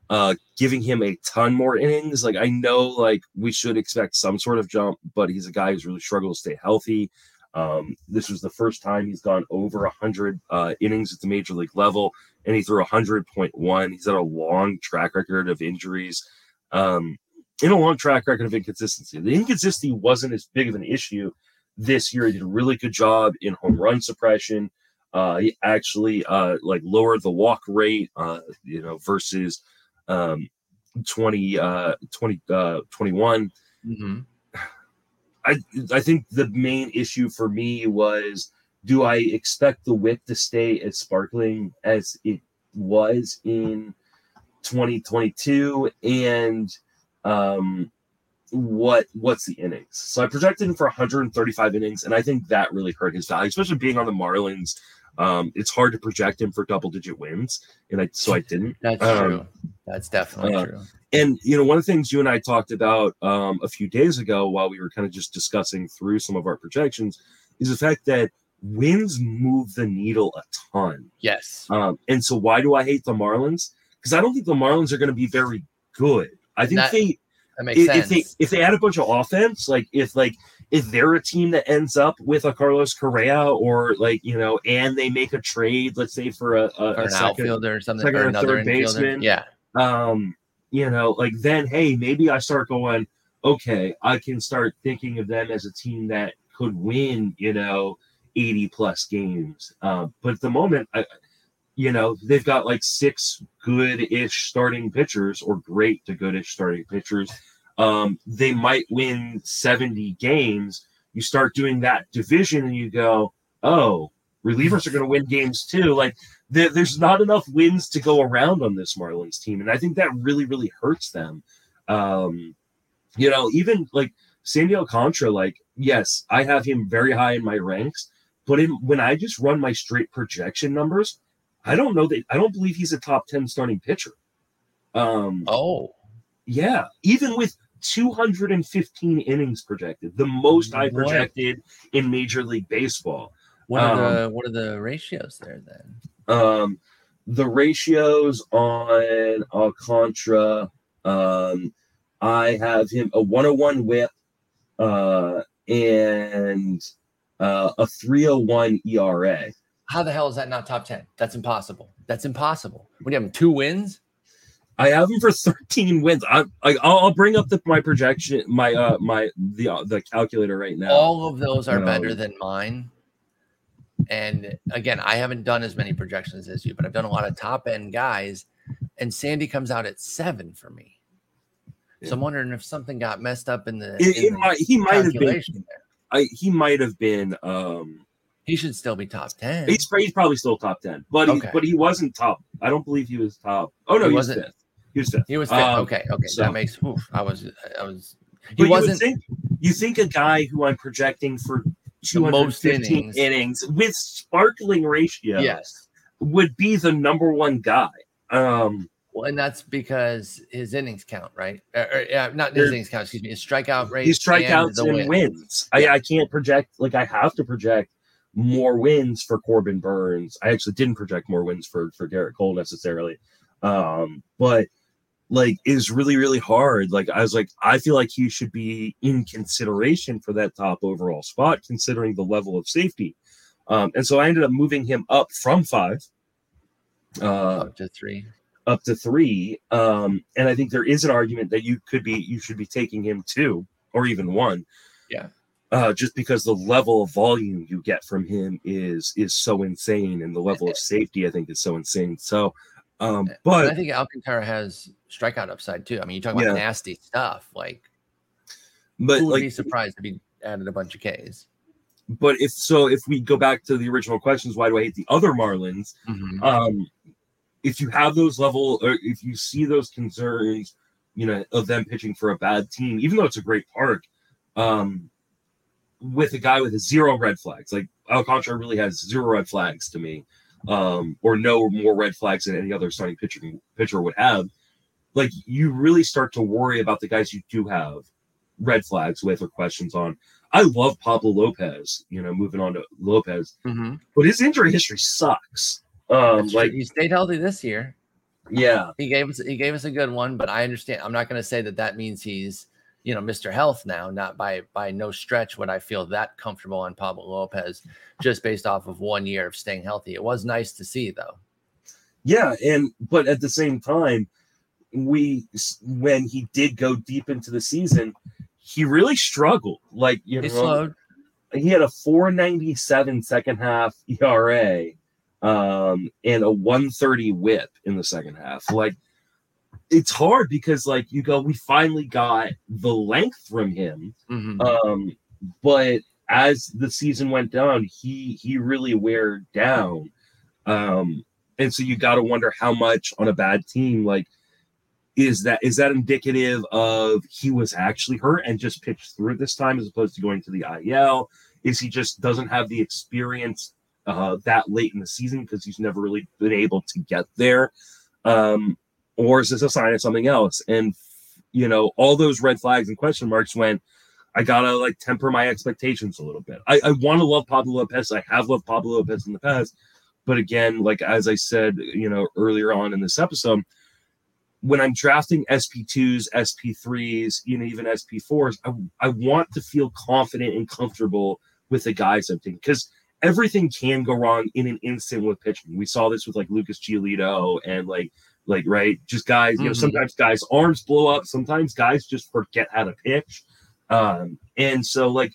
uh giving him a ton more innings. Like I know like we should expect some sort of jump, but he's a guy who's really struggled to stay healthy. Um, this was the first time he's gone over 100 uh, innings at the major league level, and he threw 100.1. He's had a long track record of injuries. Um, in a long track record of inconsistency. The inconsistency wasn't as big of an issue this year. He did a really good job in home run suppression. Uh, he actually uh, like lowered the walk rate, uh, you know, versus um, 20, uh, 20, uh, 21. Mm-hmm. I, I think the main issue for me was do I expect the whip to stay as sparkling as it was in 2022? And um, what what's the innings. So I projected him for 135 innings, and I think that really hurt his value, especially being on the Marlins. Um, it's hard to project him for double digit wins, and I so I didn't. That's um, true. That's definitely uh, true. And you know, one of the things you and I talked about um, a few days ago, while we were kind of just discussing through some of our projections, is the fact that wins move the needle a ton. Yes. Um, and so why do I hate the Marlins? Because I don't think the Marlins are going to be very good. I think that, they that makes if, sense. If they if they add a bunch of offense, like if like if they're a team that ends up with a Carlos Correa or like you know, and they make a trade, let's say for a, a, or an a second, outfielder or something, or, or another third baseman, yeah. Um, you know, like then hey, maybe I start going, okay, I can start thinking of them as a team that could win, you know, 80 plus games. Uh, but at the moment, I, you know, they've got like six good-ish starting pitchers or great to good-ish starting pitchers. Um, they might win 70 games. You start doing that division and you go, oh, relievers are going to win games too. Like there, there's not enough wins to go around on this Marlins team. And I think that really, really hurts them. Um, you know, even like Sandy Alcantara, like, yes, I have him very high in my ranks, but in, when I just run my straight projection numbers, I don't know that I don't believe he's a top 10 starting pitcher. Um oh yeah, even with 215 innings projected, the most I projected what? in Major League Baseball. What are um, the what are the ratios there then? Um the ratios on Alcantara, um, I have him a 101 whip uh, and uh, a 301 ERA. How the hell is that not top 10? That's impossible. That's impossible. What do you have two wins? I have him for 13 wins. I, I will bring up the, my projection, my uh my the uh, the calculator right now. All of those are better than mine. And again, I haven't done as many projections as you, but I've done a lot of top end guys. And Sandy comes out at seven for me. Yeah. So I'm wondering if something got messed up in the. It, in it the might, he might have been. There. I, he might have been um he should still be top ten. He's, he's probably still top ten, but he, but he wasn't top. I don't believe he was top. Oh no, he, he was fifth. He was fifth. He was fifth. Um, okay, okay, so, that makes. Oof, I was, I was. He wasn't. You think, you think a guy who I'm projecting for 215 innings. innings. with sparkling ratio, yes, would be the number one guy. Um, well, and that's because his innings count, right? Or, uh, or, uh, yeah, not his innings count. Excuse me. His strikeout rate. His strikeouts and, and wins. I, I can't project. Like I have to project more wins for Corbin Burnes. I actually didn't project more wins for for Gerrit Cole necessarily, um, but like is really really hard. Like I was like, I feel like he should be in consideration for that top overall spot, considering the level of safety. Um, and so I ended up moving him up from five uh, up to three. up to three. Um, and I think there is an argument that you could be you should be taking him two or even one. Yeah. Uh, just because the level of volume you get from him is is so insane, and the level of safety I think is so insane. So, um, but and I think Alcantara has strikeout upside too. I mean, you talk about Yeah. nasty stuff. Like, but who would like be surprised if he added a bunch of Ks? but if so if we go back to the original questions why do i hate the other marlins um if you have those level or if you see those concerns you know of them pitching for a bad team even though it's a great park um with a guy with zero red flags like alcantara really has zero red flags to me um or no more red flags than any other starting pitcher pitcher would have like you really start to worry about the guys you do have red flags with or questions on i love pablo lopez you know moving on to lopez Mm-hmm. but his injury history sucks um like he stayed healthy this year. yeah He gave us he gave us a good one, but I understand. I'm not going to say that that means he's you know Mr. Health now. Not by by no stretch would I feel that comfortable on Pablo Lopez just based off of one year of staying healthy. It was nice to see though. Yeah, and but at the same time, we when he did go deep into the season, he really struggled. Like you He know, slowed. he had a 497 second half ERA um and a 130 whip in the second half. Like it's hard because like you go, we finally got the length from him. Mhm. Um, but as the season went down, he he really wear down. Um, and so you got to wonder how much on a bad team, like, is that is that indicative of he was actually hurt and just pitched through this time as opposed to going to the IL? Is he just doesn't have the experience uh, that late in the season because he's never really been able to get there? Um, or is this a sign of something else? And you know, all those red flags and question marks went. I gotta like temper my expectations a little bit. I, I want to love Pablo Lopez. I have loved Pablo Lopez in the past, but again, like as I said, you know, earlier on in this episode, when I'm drafting SP2s, SP3s, you know, even SP4s, I, I want to feel confident and comfortable with the guys I'm taking because everything can go wrong in an instant with pitching. We saw this with like Lucas Giolito and like like right, just guys. You know, Mhm. sometimes guys' arms blow up. Sometimes guys just forget how to pitch. Um, and so like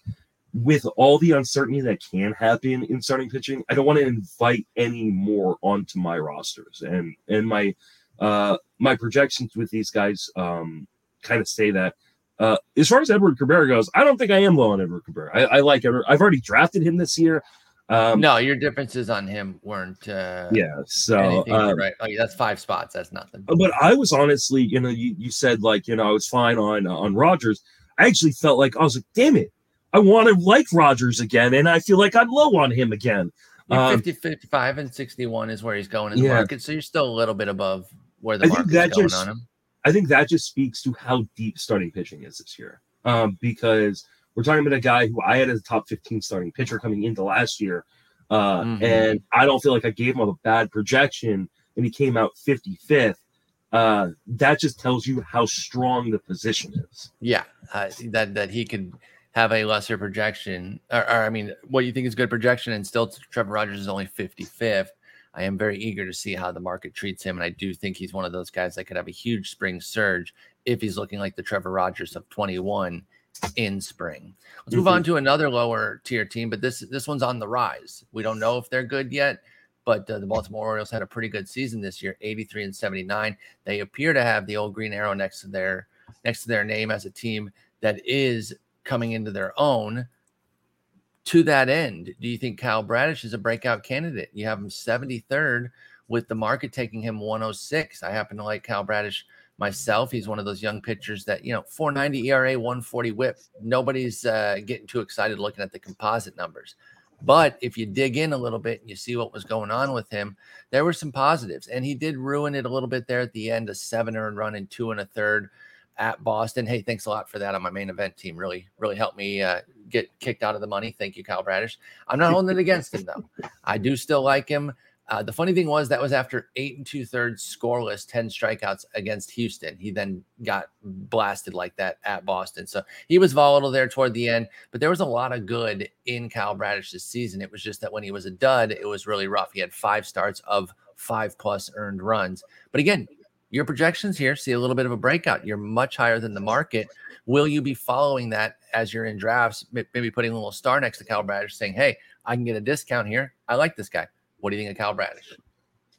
with all the uncertainty that can happen in starting pitching, I don't want to invite any more onto my rosters and and my uh my projections with these guys um kind of say that. Uh, as far as Edward Cabrera goes, I don't think I am low on Edward Cabrera. I, I like Edward. I've already drafted him this year. Um, no, your differences on him weren't. Uh, yeah. So, uh, right. Oh, that's five spots. That's nothing. but I was honestly, you know, you, you said like, you know, I was fine on on Rogers. I actually felt like I was like, damn it, I want to like Rogers again, and I feel like I'm low on him again. Um, 50, 55, and 61 is where he's going in the Yeah. market. So you're still a little bit above where the I market's that going just- on him. I think that just speaks to how deep starting pitching is this year. Um, because we're talking about a guy who I had as a top 15 starting pitcher coming into last year. Uh, Mhm. and I don't feel like I gave him a bad projection and he came out 55th. Uh, that just tells you how strong the position is. Yeah, uh, that that he could have a lesser projection, or, or I mean, what you think is good projection, and still Trevor Rogers is only 55th. I am very eager to see how the market treats him, and I do think he's one of those guys that could have a huge spring surge if he's looking like the Trevor Rogers of 21 in spring. Let's move on to another lower tier team, but this this one's on the rise. We don't know if they're good yet, but uh, the Baltimore Orioles had a pretty good season this year, 83 and 79. They appear to have the old green arrow next to their next to their name as a team that is coming into their own. To that end, do you think Kyle Bradish is a breakout candidate? You have him 73rd with the market taking him 106. I happen to like Kyle Bradish myself. He's one of those young pitchers that, you know, 490 ERA, 140 whip. Nobody's uh, getting too excited looking at the composite numbers. But if you dig in a little bit and you see what was going on with him, there were some positives. And he did ruin it a little bit there at the end, a seven earned run and two and a third at Boston. Hey, thanks a lot for that on my main event team. Really, really helped me uh, get kicked out of the money. Thank you, Kyle Bradish. I'm not holding it against him though. I do still like him. Uh, the funny thing was that was after eight and two thirds scoreless, 10 strikeouts against Houston. He then got blasted like that at Boston. So he was volatile there toward the end, but there was a lot of good in Kyle Bradish this season. It was just that when he was a dud, it was really rough. He had five starts of five plus earned runs. But again, your projections here see a little bit of a breakout. You're much higher than the market. Will you be following that as you're in drafts? Maybe putting a little star next to Kyle Bradish, saying, "Hey, I can get a discount here. I like this guy." What do you think of Kyle Bradish?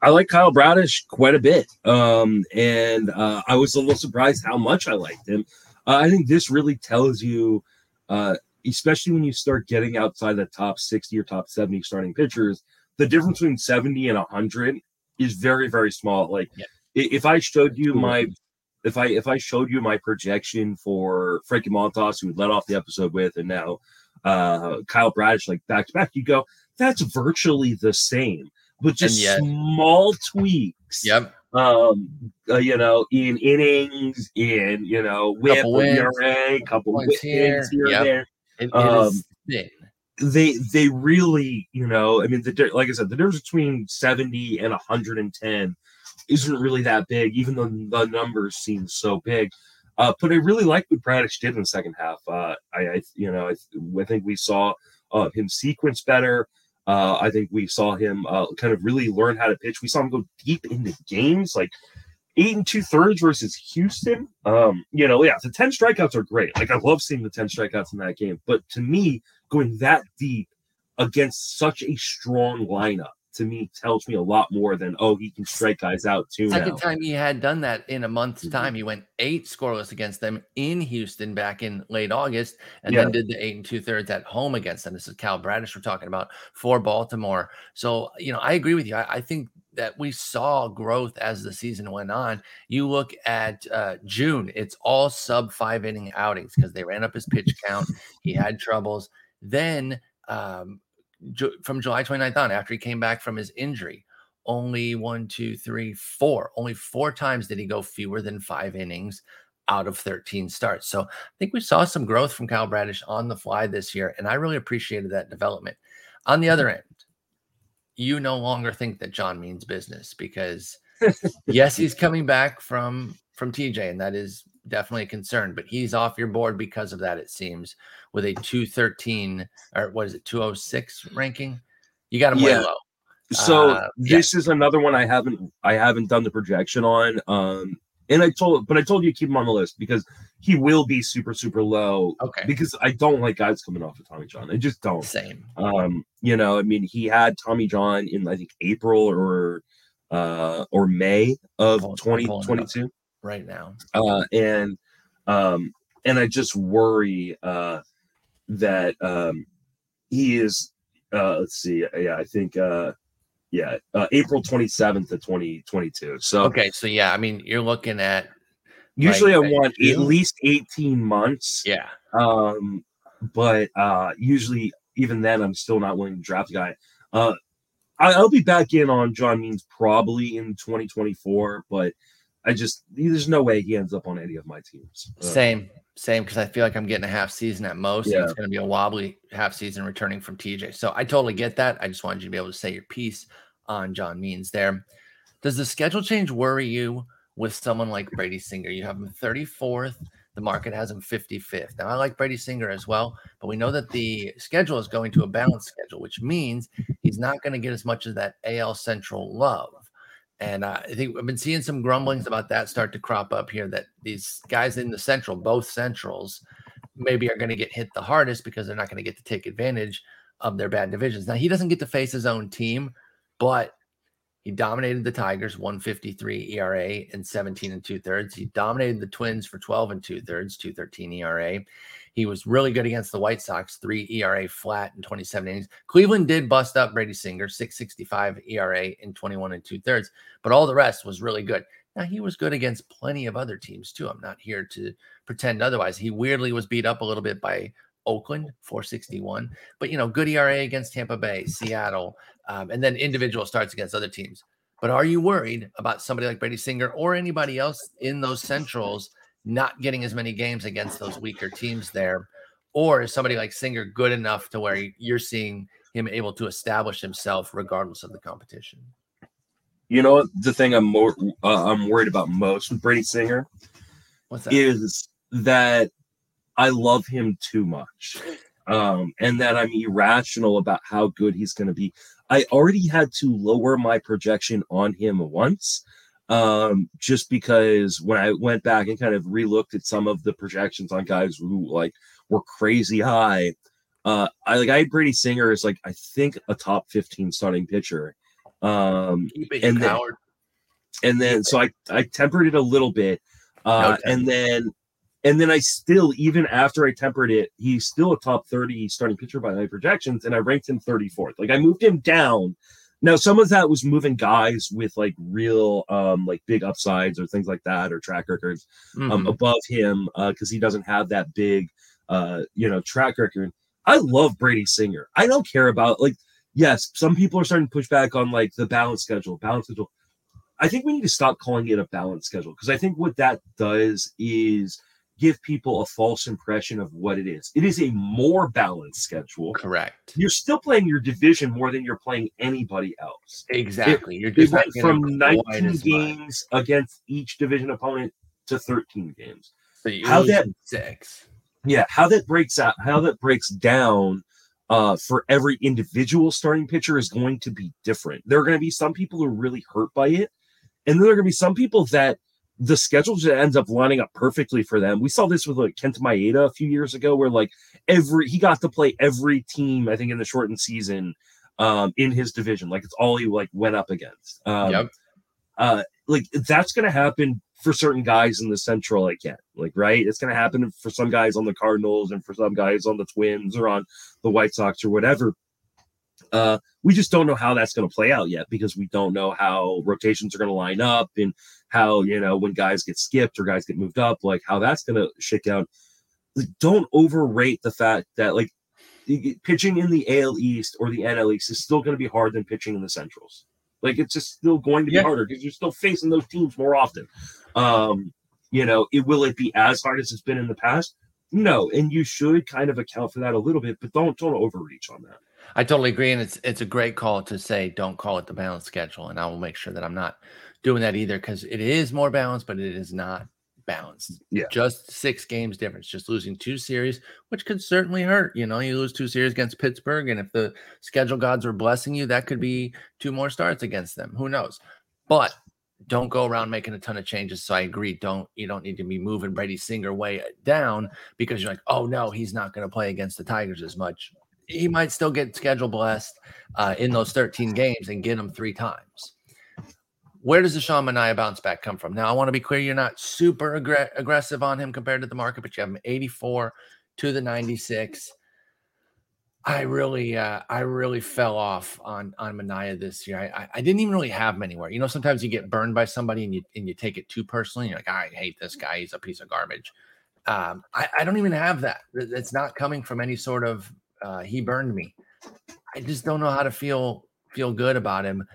I like Kyle Bradish quite a bit, um, and uh, I was a little surprised how much I liked him. Uh, I think this really tells you, uh, especially when you start getting outside the top sixty or top seventy starting pitchers, the difference between seventy and hundred is very very small. Like yeah. if I showed you my if I if I showed you my projection for Frankie Montas, who we led off the episode with, and now uh, Kyle Bradish, like back to back, you go, that's virtually the same but just yet, small tweaks. Yep. Um, uh, you know, in innings, in you know, whip couple ERA, couple wins here, here yep. there. It, it um, they they really, you know, I mean, the like I said, the difference between seventy and hundred and ten isn't really that big, even though the numbers seem so big. Uh, but I really like what Bradish did in the second half. Uh, I, I, you know, I, I think we saw uh, him sequence better. Uh, I think we saw him uh, kind of really learn how to pitch. We saw him go deep into games, like eight and two thirds versus Houston. Um, you know, yeah, the 10 strikeouts are great. Like, I love seeing the 10 strikeouts in that game. But to me, going that deep against such a strong lineup to me tells me a lot more than oh he can strike guys out too. Second now. time he had done that in a month's mm-hmm. time, he went eight scoreless against them in Houston back in late August, and yeah. then did the eight and two thirds at home against them. This is Cal Bradish we're talking about for Baltimore. So you know I agree with you. I, I think that we saw growth as the season went on. You look at uh, June; it's all sub five inning outings because they ran up his pitch count. he had troubles. Then um, from July 29th on, after he came back from his injury, only one, two, three, four, only four times did he go fewer than five innings out of 13 starts. So I think we saw some growth from Kyle Bradish on the fly this year, and I really appreciated that development. On the other end, you no longer think that John means business because yes, he's coming back from from TJ, and that is definitely a concern, but he's off your board because of that, it seems, with a 213 or what is it, 206 ranking. You got him yeah. way low. So uh, this yeah. is another one I haven't I haven't done the projection on. Um and I told but I told you to keep him on the list because he will be super, super low. Okay. Because I don't like guys coming off of Tommy John. I just don't. Same. Um, you know, I mean, he had Tommy John in I think April or uh or May of 2022 right now. Uh, and um, and I just worry uh, that um, he is. Uh, let's see. Yeah, I think. Uh, yeah, uh, April twenty seventh of twenty twenty two. So okay, so yeah, I mean, you're looking at. Usually, like, I want at least eighteen months. Yeah. Um, but uh, usually, even then, I'm still not willing to draft a guy. Uh, I, I'll be back in on John Means probably in 2024, but I just there's no way he ends up on any of my teams. Uh, same, same, because I feel like I'm getting a half season at most. Yeah. it's going to be a wobbly half season returning from TJ. So I totally get that. I just wanted you to be able to say your piece on John Means there. Does the schedule change worry you with someone like Brady Singer? You have him 34th. The market has him 55th. Now I like Brady Singer as well, but we know that the schedule is going to a balanced schedule, which means he's not going to get as much of that AL Central love. And uh, I think I've been seeing some grumblings about that start to crop up here that these guys in the central, both centrals, maybe are going to get hit the hardest because they're not going to get to take advantage of their bad divisions. Now, he doesn't get to face his own team, but he dominated the Tigers 153 ERA and 17 and two thirds. He dominated the Twins for 12 and two thirds, 213 ERA. He was really good against the White Sox, three ERA flat in 27 innings. Cleveland did bust up Brady Singer, 665 ERA in 21 and two thirds, but all the rest was really good. Now, he was good against plenty of other teams too. I'm not here to pretend otherwise. He weirdly was beat up a little bit by Oakland, 461, but you know, good ERA against Tampa Bay, Seattle, um, and then individual starts against other teams. But are you worried about somebody like Brady Singer or anybody else in those centrals not getting as many games against those weaker teams there? Or is somebody like Singer good enough to where you're seeing him able to establish himself regardless of the competition? You know the thing I'm more uh, I'm worried about most with Brady Singer What's that? is that I love him too much, um, and that I'm irrational about how good he's going to be. I already had to lower my projection on him once Um, just because when I went back and kind of relooked at some of the projections on guys who like were crazy high, uh, I like I had Brady Singer as like I think a top 15 starting pitcher. Um, and then- and then so I I tempered it a little bit, uh, No and then and then I still even after I tempered it, he's still a top thirty starting pitcher by my projections, and I ranked him thirty fourth. Like I moved him down. Now some of that was moving guys with like real um like big upsides or things like that or track records um Mhm. above him uh because he doesn't have that big uh you know track record. I love Brady Singer. I don't care about like yes, some people are starting to push back on like the balance schedule, balance schedule. I think we need to stop calling it a balance schedule because I think what that does is give people a false impression of what it is. It is a more balanced schedule. Correct. You're still playing your division more than you're playing anybody else. Exactly. You're It just went from 19 as much. games against each division opponent to 13 games. So How that- six. Yeah, how that breaks out, how that breaks down uh, for every individual starting pitcher is going to be different. There are going to be some people who are really hurt by it, and then there are going to be some people that the schedule just ends up lining up perfectly for them. We saw this with like Kenta Maeda a few years ago, where like every he got to play every team, I think, in the shortened season um, in his division. Like it's all he like went up against. Um, yep. uh like that's gonna happen for certain guys in the central again like right it's gonna happen for some guys on the cardinals and for some guys on the twins or on the white sox or whatever uh we just don't know how that's gonna play out yet because we don't know how rotations are gonna line up and how you know when guys get skipped or guys get moved up like how that's gonna shake out Like, don't overrate the fact that like pitching in the AL East or the NL East is still going to be harder than pitching in the Centrals. Like it's just still going to be Yeah. harder because you're still facing those teams more often. Um, you know, it will it be as hard as it's been in the past? No, and you should kind of account for that a little bit, but don't don't overreach on that. I totally agree, and it's it's a great call to say don't call it the balanced schedule, and I will make sure that I'm not doing that either because it is more balanced, but it is not balanced. Yeah. just six games difference, just losing two series, which could certainly hurt. You know, you lose two series against Pittsburgh, and if the schedule gods are blessing you, that could be two more starts against them. Who knows? But don't go around making a ton of changes. So I agree. Don't you don't need to be moving Brady Singer way down because you're like, oh no, he's not going to play against the Tigers as much. He might still get schedule blessed uh, in those 13 games and get them three times. Where does the Sean Manaea bounce back come from? Now, I want to be clear, you're not super aggr- aggressive on him compared to the market, but you have him 84 to the 96. I really, uh, I really fell off on on Manaea this year. I, I, I didn't even really have him anywhere. You know, sometimes you get burned by somebody and you and you take it too personally. You're like, I hate this guy. He's a piece of garbage. Um, I, I don't even have that. It's not coming from any sort of uh, he burned me. I just don't know how to feel feel good about him.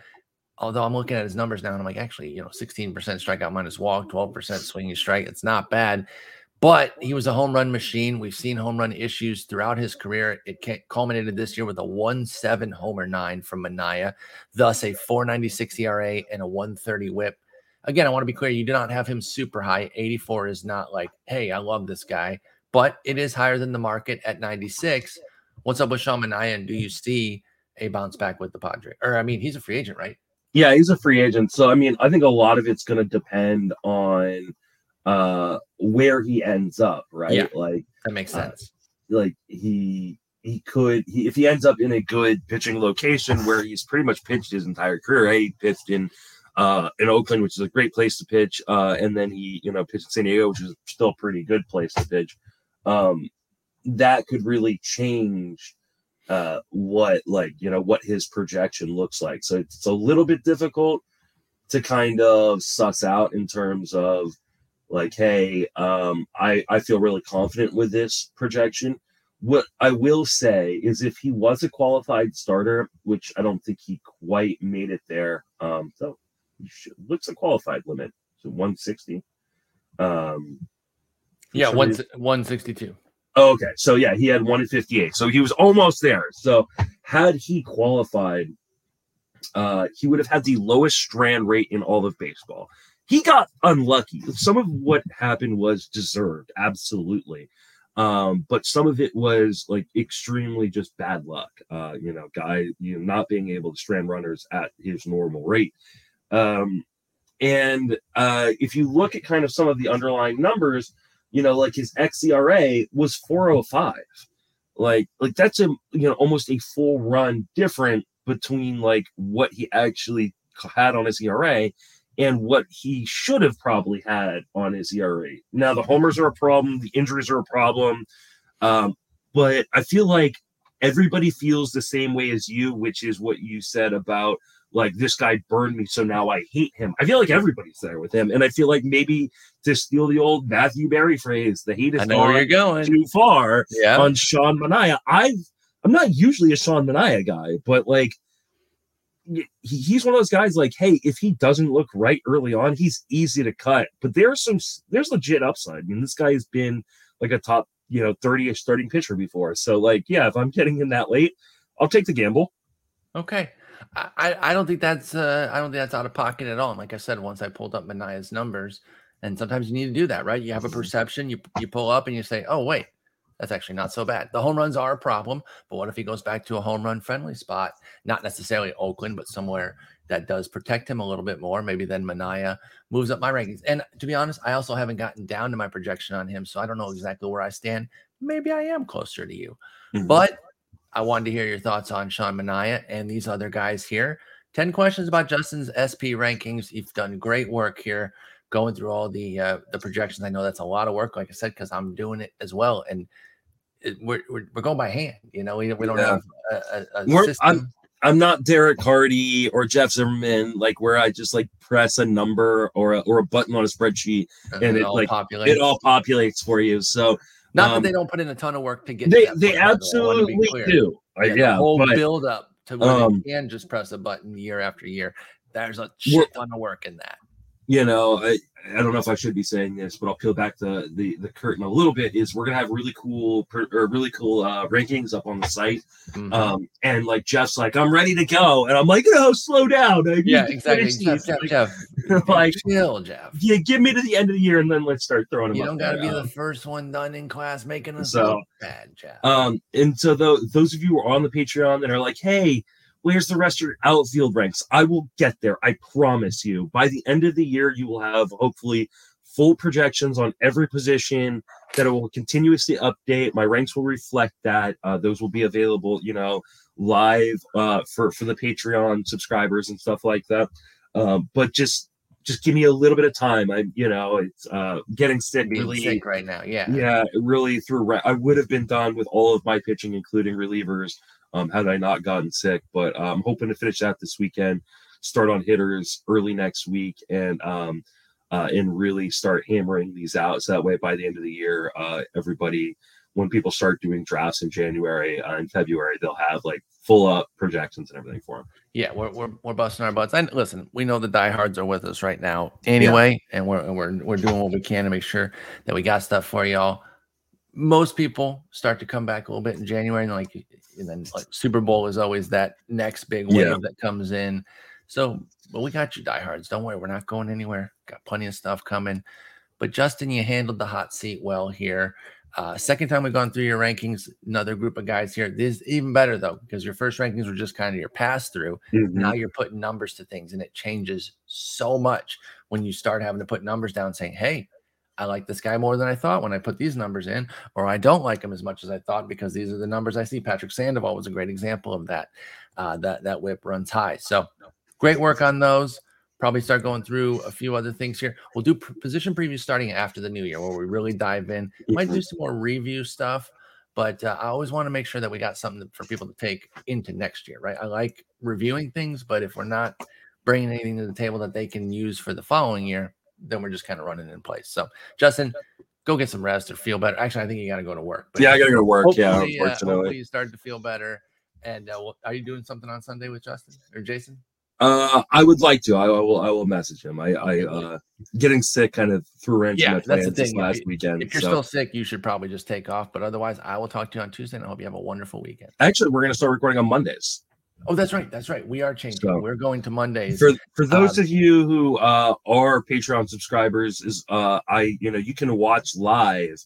Although I'm looking at his numbers now and I'm like, actually, you know, 16% strikeout minus walk, 12% swinging strike. It's not bad. But he was a home run machine. We've seen home run issues throughout his career. It culminated this year with a 1 7 homer nine from Manaea, thus a 496 ERA and a 130 whip. Again, I want to be clear you do not have him super high. 84 is not like, hey, I love this guy, but it is higher than the market at 96. What's up with Sean? And do you see a bounce back with the Padre? Or, I mean, he's a free agent, right? Yeah, he's a free agent. So I mean, I think a lot of it's going to depend on uh where he ends up, right? Yeah. Like That makes Uh, sense. like he he could he, if he ends up in a good pitching location where he's pretty much pitched his entire career. Right? He pitched in uh in Oakland, which is a great place to pitch, uh, and then he you know pitched in San Diego, which is still a pretty good place to pitch. Um, that could really change uh what like you know what his projection looks like. So it's a little bit difficult to kind of suss out in terms of like hey um i i feel really confident with this projection what i will say is if he was a qualified starter which i don't think he quite made it there um so should, what's the qualified limit so 160 um Yeah, one, 162. Okay. So yeah, he had one in 58. So he was almost there. So had he qualified, uh, he would have had the lowest strand rate in all of baseball. He got unlucky. Some of what happened was deserved, absolutely. Um, but some of it was like extremely just bad luck. Uh, you know, guy, you know, not being able to strand runners at his normal rate. Um, and uh, if you look at kind of some of the underlying numbers, you know, like his xERA was 405. Like, like that's a you know almost a full run different between like what he actually had on his ERA and what he should have probably had on his ERA. Now the homers are a problem, the injuries are a problem, um, but I feel like everybody feels the same way as you, which is what you said about like this guy burned me, so now I hate him. I feel like everybody's there with him, and I feel like maybe to steal the old Matthew Berry phrase, the hate is I know where you're going. too far Yeah. on Sean Manaea. I've I'm not usually a Sean Manaea guy, but like he, he's one of those guys like, hey, if he doesn't look right early on, he's easy to cut. But there's some there's legit upside. I mean, this guy has been like a top, you know, 30-ish starting pitcher before. So like, yeah, if I'm getting him that late, I'll take the gamble. Okay. I, I don't think that's uh, I don't think that's out of pocket at all. And like I said, once I pulled up Manaea's numbers, and sometimes you need to do that, right? You have a perception, you you pull up and you say, oh wait, that's actually not so bad. The home runs are a problem, but what if he goes back to a home run friendly spot? Not necessarily Oakland, but somewhere that does protect him a little bit more. Maybe then Manaea moves up my rankings. And to be honest, I also haven't gotten down to my projection on him, so I don't know exactly where I stand. Maybe I am closer to you. But I wanted to hear your thoughts on Sean Manaea and these other guys here. 10 questions about Justin's SP rankings. You've done great work here going through all the uh, the projections. I know that's a lot of work, like I said, because I'm doing it as well. And it, we're, we're, we're going by hand. You know, we, we don't Yeah. have a, a, a system. I'm not Derek Carty or Jeff Zimmerman, like where I just like press a number or a, or a button on a spreadsheet, and it, all like, populates. it all populates for you. So Not um, that they don't put in a ton of work to get. they they point, by the way. I wanna absolutely do. I- the Yeah, whole but build up to where um, they can just press a button year after year. There's a shit ton of work in that. You know, I, I don't know if I should be saying this, but I'll peel back the the, the curtain a little bit. Is we're gonna have really cool or really cool uh, rankings up on the site, Mhm. um, and like Jeff's like, I'm ready to go, and I'm like, no, slow down. Yeah, exactly. Jeff. Jeff, Like, Jeff, like, chill, Jeff. yeah, give me to the end of the year, and then let's start throwing them. You don't got to there. be Um, the first one done in class making us So, look bad, Jeff. Um, and so tho- those of you who are on the Patreon that are like, hey, where's the rest of your outfield ranks? I will get there. I promise you. By the end of the year, you will have hopefully full projections on every position that I will continuously update. My ranks will reflect that. Uh, those will be available, you know, live uh, for for the Patreon subscribers and stuff like that. Um, but just just give me a little bit of time. I'm, you know, it's uh, getting sick Being really sick right now, yeah. yeah, really through. I would have been done with all of my pitching, including relievers, um, had I not gotten sick. But uh, I'm hoping to finish that this weekend, start on hitters early next week, and um, uh, and really start hammering these out. So that way, by the end of the year, uh, everybody, when people start doing drafts in January uh, and February, they'll have like full up projections and everything for them. Yeah, we're, we're, we're busting our butts. And listen, we know the diehards are with us right now anyway, and we're, and we're we're doing what we can to make sure that we got stuff for y'all. Most people start to come back a little bit in January, and like, and then like Super Bowl is always that next big wave Yeah. that comes in. So, but we got you, diehards. Don't worry, we're not going anywhere. Got plenty of stuff coming. But Justin, you handled the hot seat well here. Uh, second time we've gone through your rankings, another group of guys here. This is even better though, because your first rankings were just kind of your pass through. Now you're putting numbers to things, and it changes so much when you start having to put numbers down, saying, "Hey, I like this guy more than I thought when I put these numbers in, or I don't like him as much as I thought because these are the numbers I see." Patrick Sandoval was a great example of that. Uh, that that whip runs high. So great work on those. Probably start going through a few other things here. We'll do p- position previews starting after the new year, where we really dive in. Might do some more review stuff, but uh, I always want to make sure that we got something for people to take into next year, right? I like reviewing things, but if we're not bringing anything to the table that they can use for the following year, then we're just kind of running in place. So, Justin, go get some rest or feel better. Actually, I think you got to go to work. but yeah, I gotta go to work. Yeah, hopefully, uh, unfortunately. hopefully you start to feel better. And uh, well, are you doing something on Sunday with Justin or Jason? Uh, I would like to. I, I will. I will message him. I, I uh, getting sick kind of threw a wrench Yeah, in my that's the this thing. last If- weekend. If you're so- still sick, you should probably just take off. But otherwise, I will talk to you on Tuesday, and I hope you have a wonderful weekend. actually, we're gonna start recording on Mondays. Oh, that's right. That's right. We are changing. So- We're going to Mondays. For for those Um, of you who uh, are Patreon subscribers, is uh, I you know you can watch live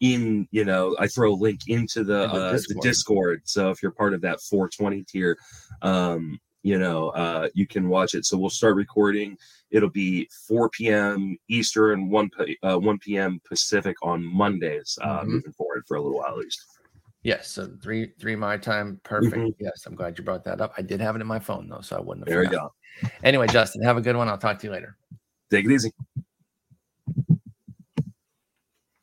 in you know I throw a link into the the uh, the Discord. Discord. So if you're part of that 420 tier, um, you know, uh, you can watch it. So we'll start recording. It'll be 4 p.m. Eastern, 1 p- uh, 1 p.m. Pacific on Mondays, uh, Mhm. moving forward for a little while at least. Yes, so three three my time, perfect. Mhm. Yes, I'm glad you brought that up. I did have it in my phone though, so I wouldn't have. There you forgotten. go. Anyway, Justin, have a good one. I'll talk to you later. Take it easy.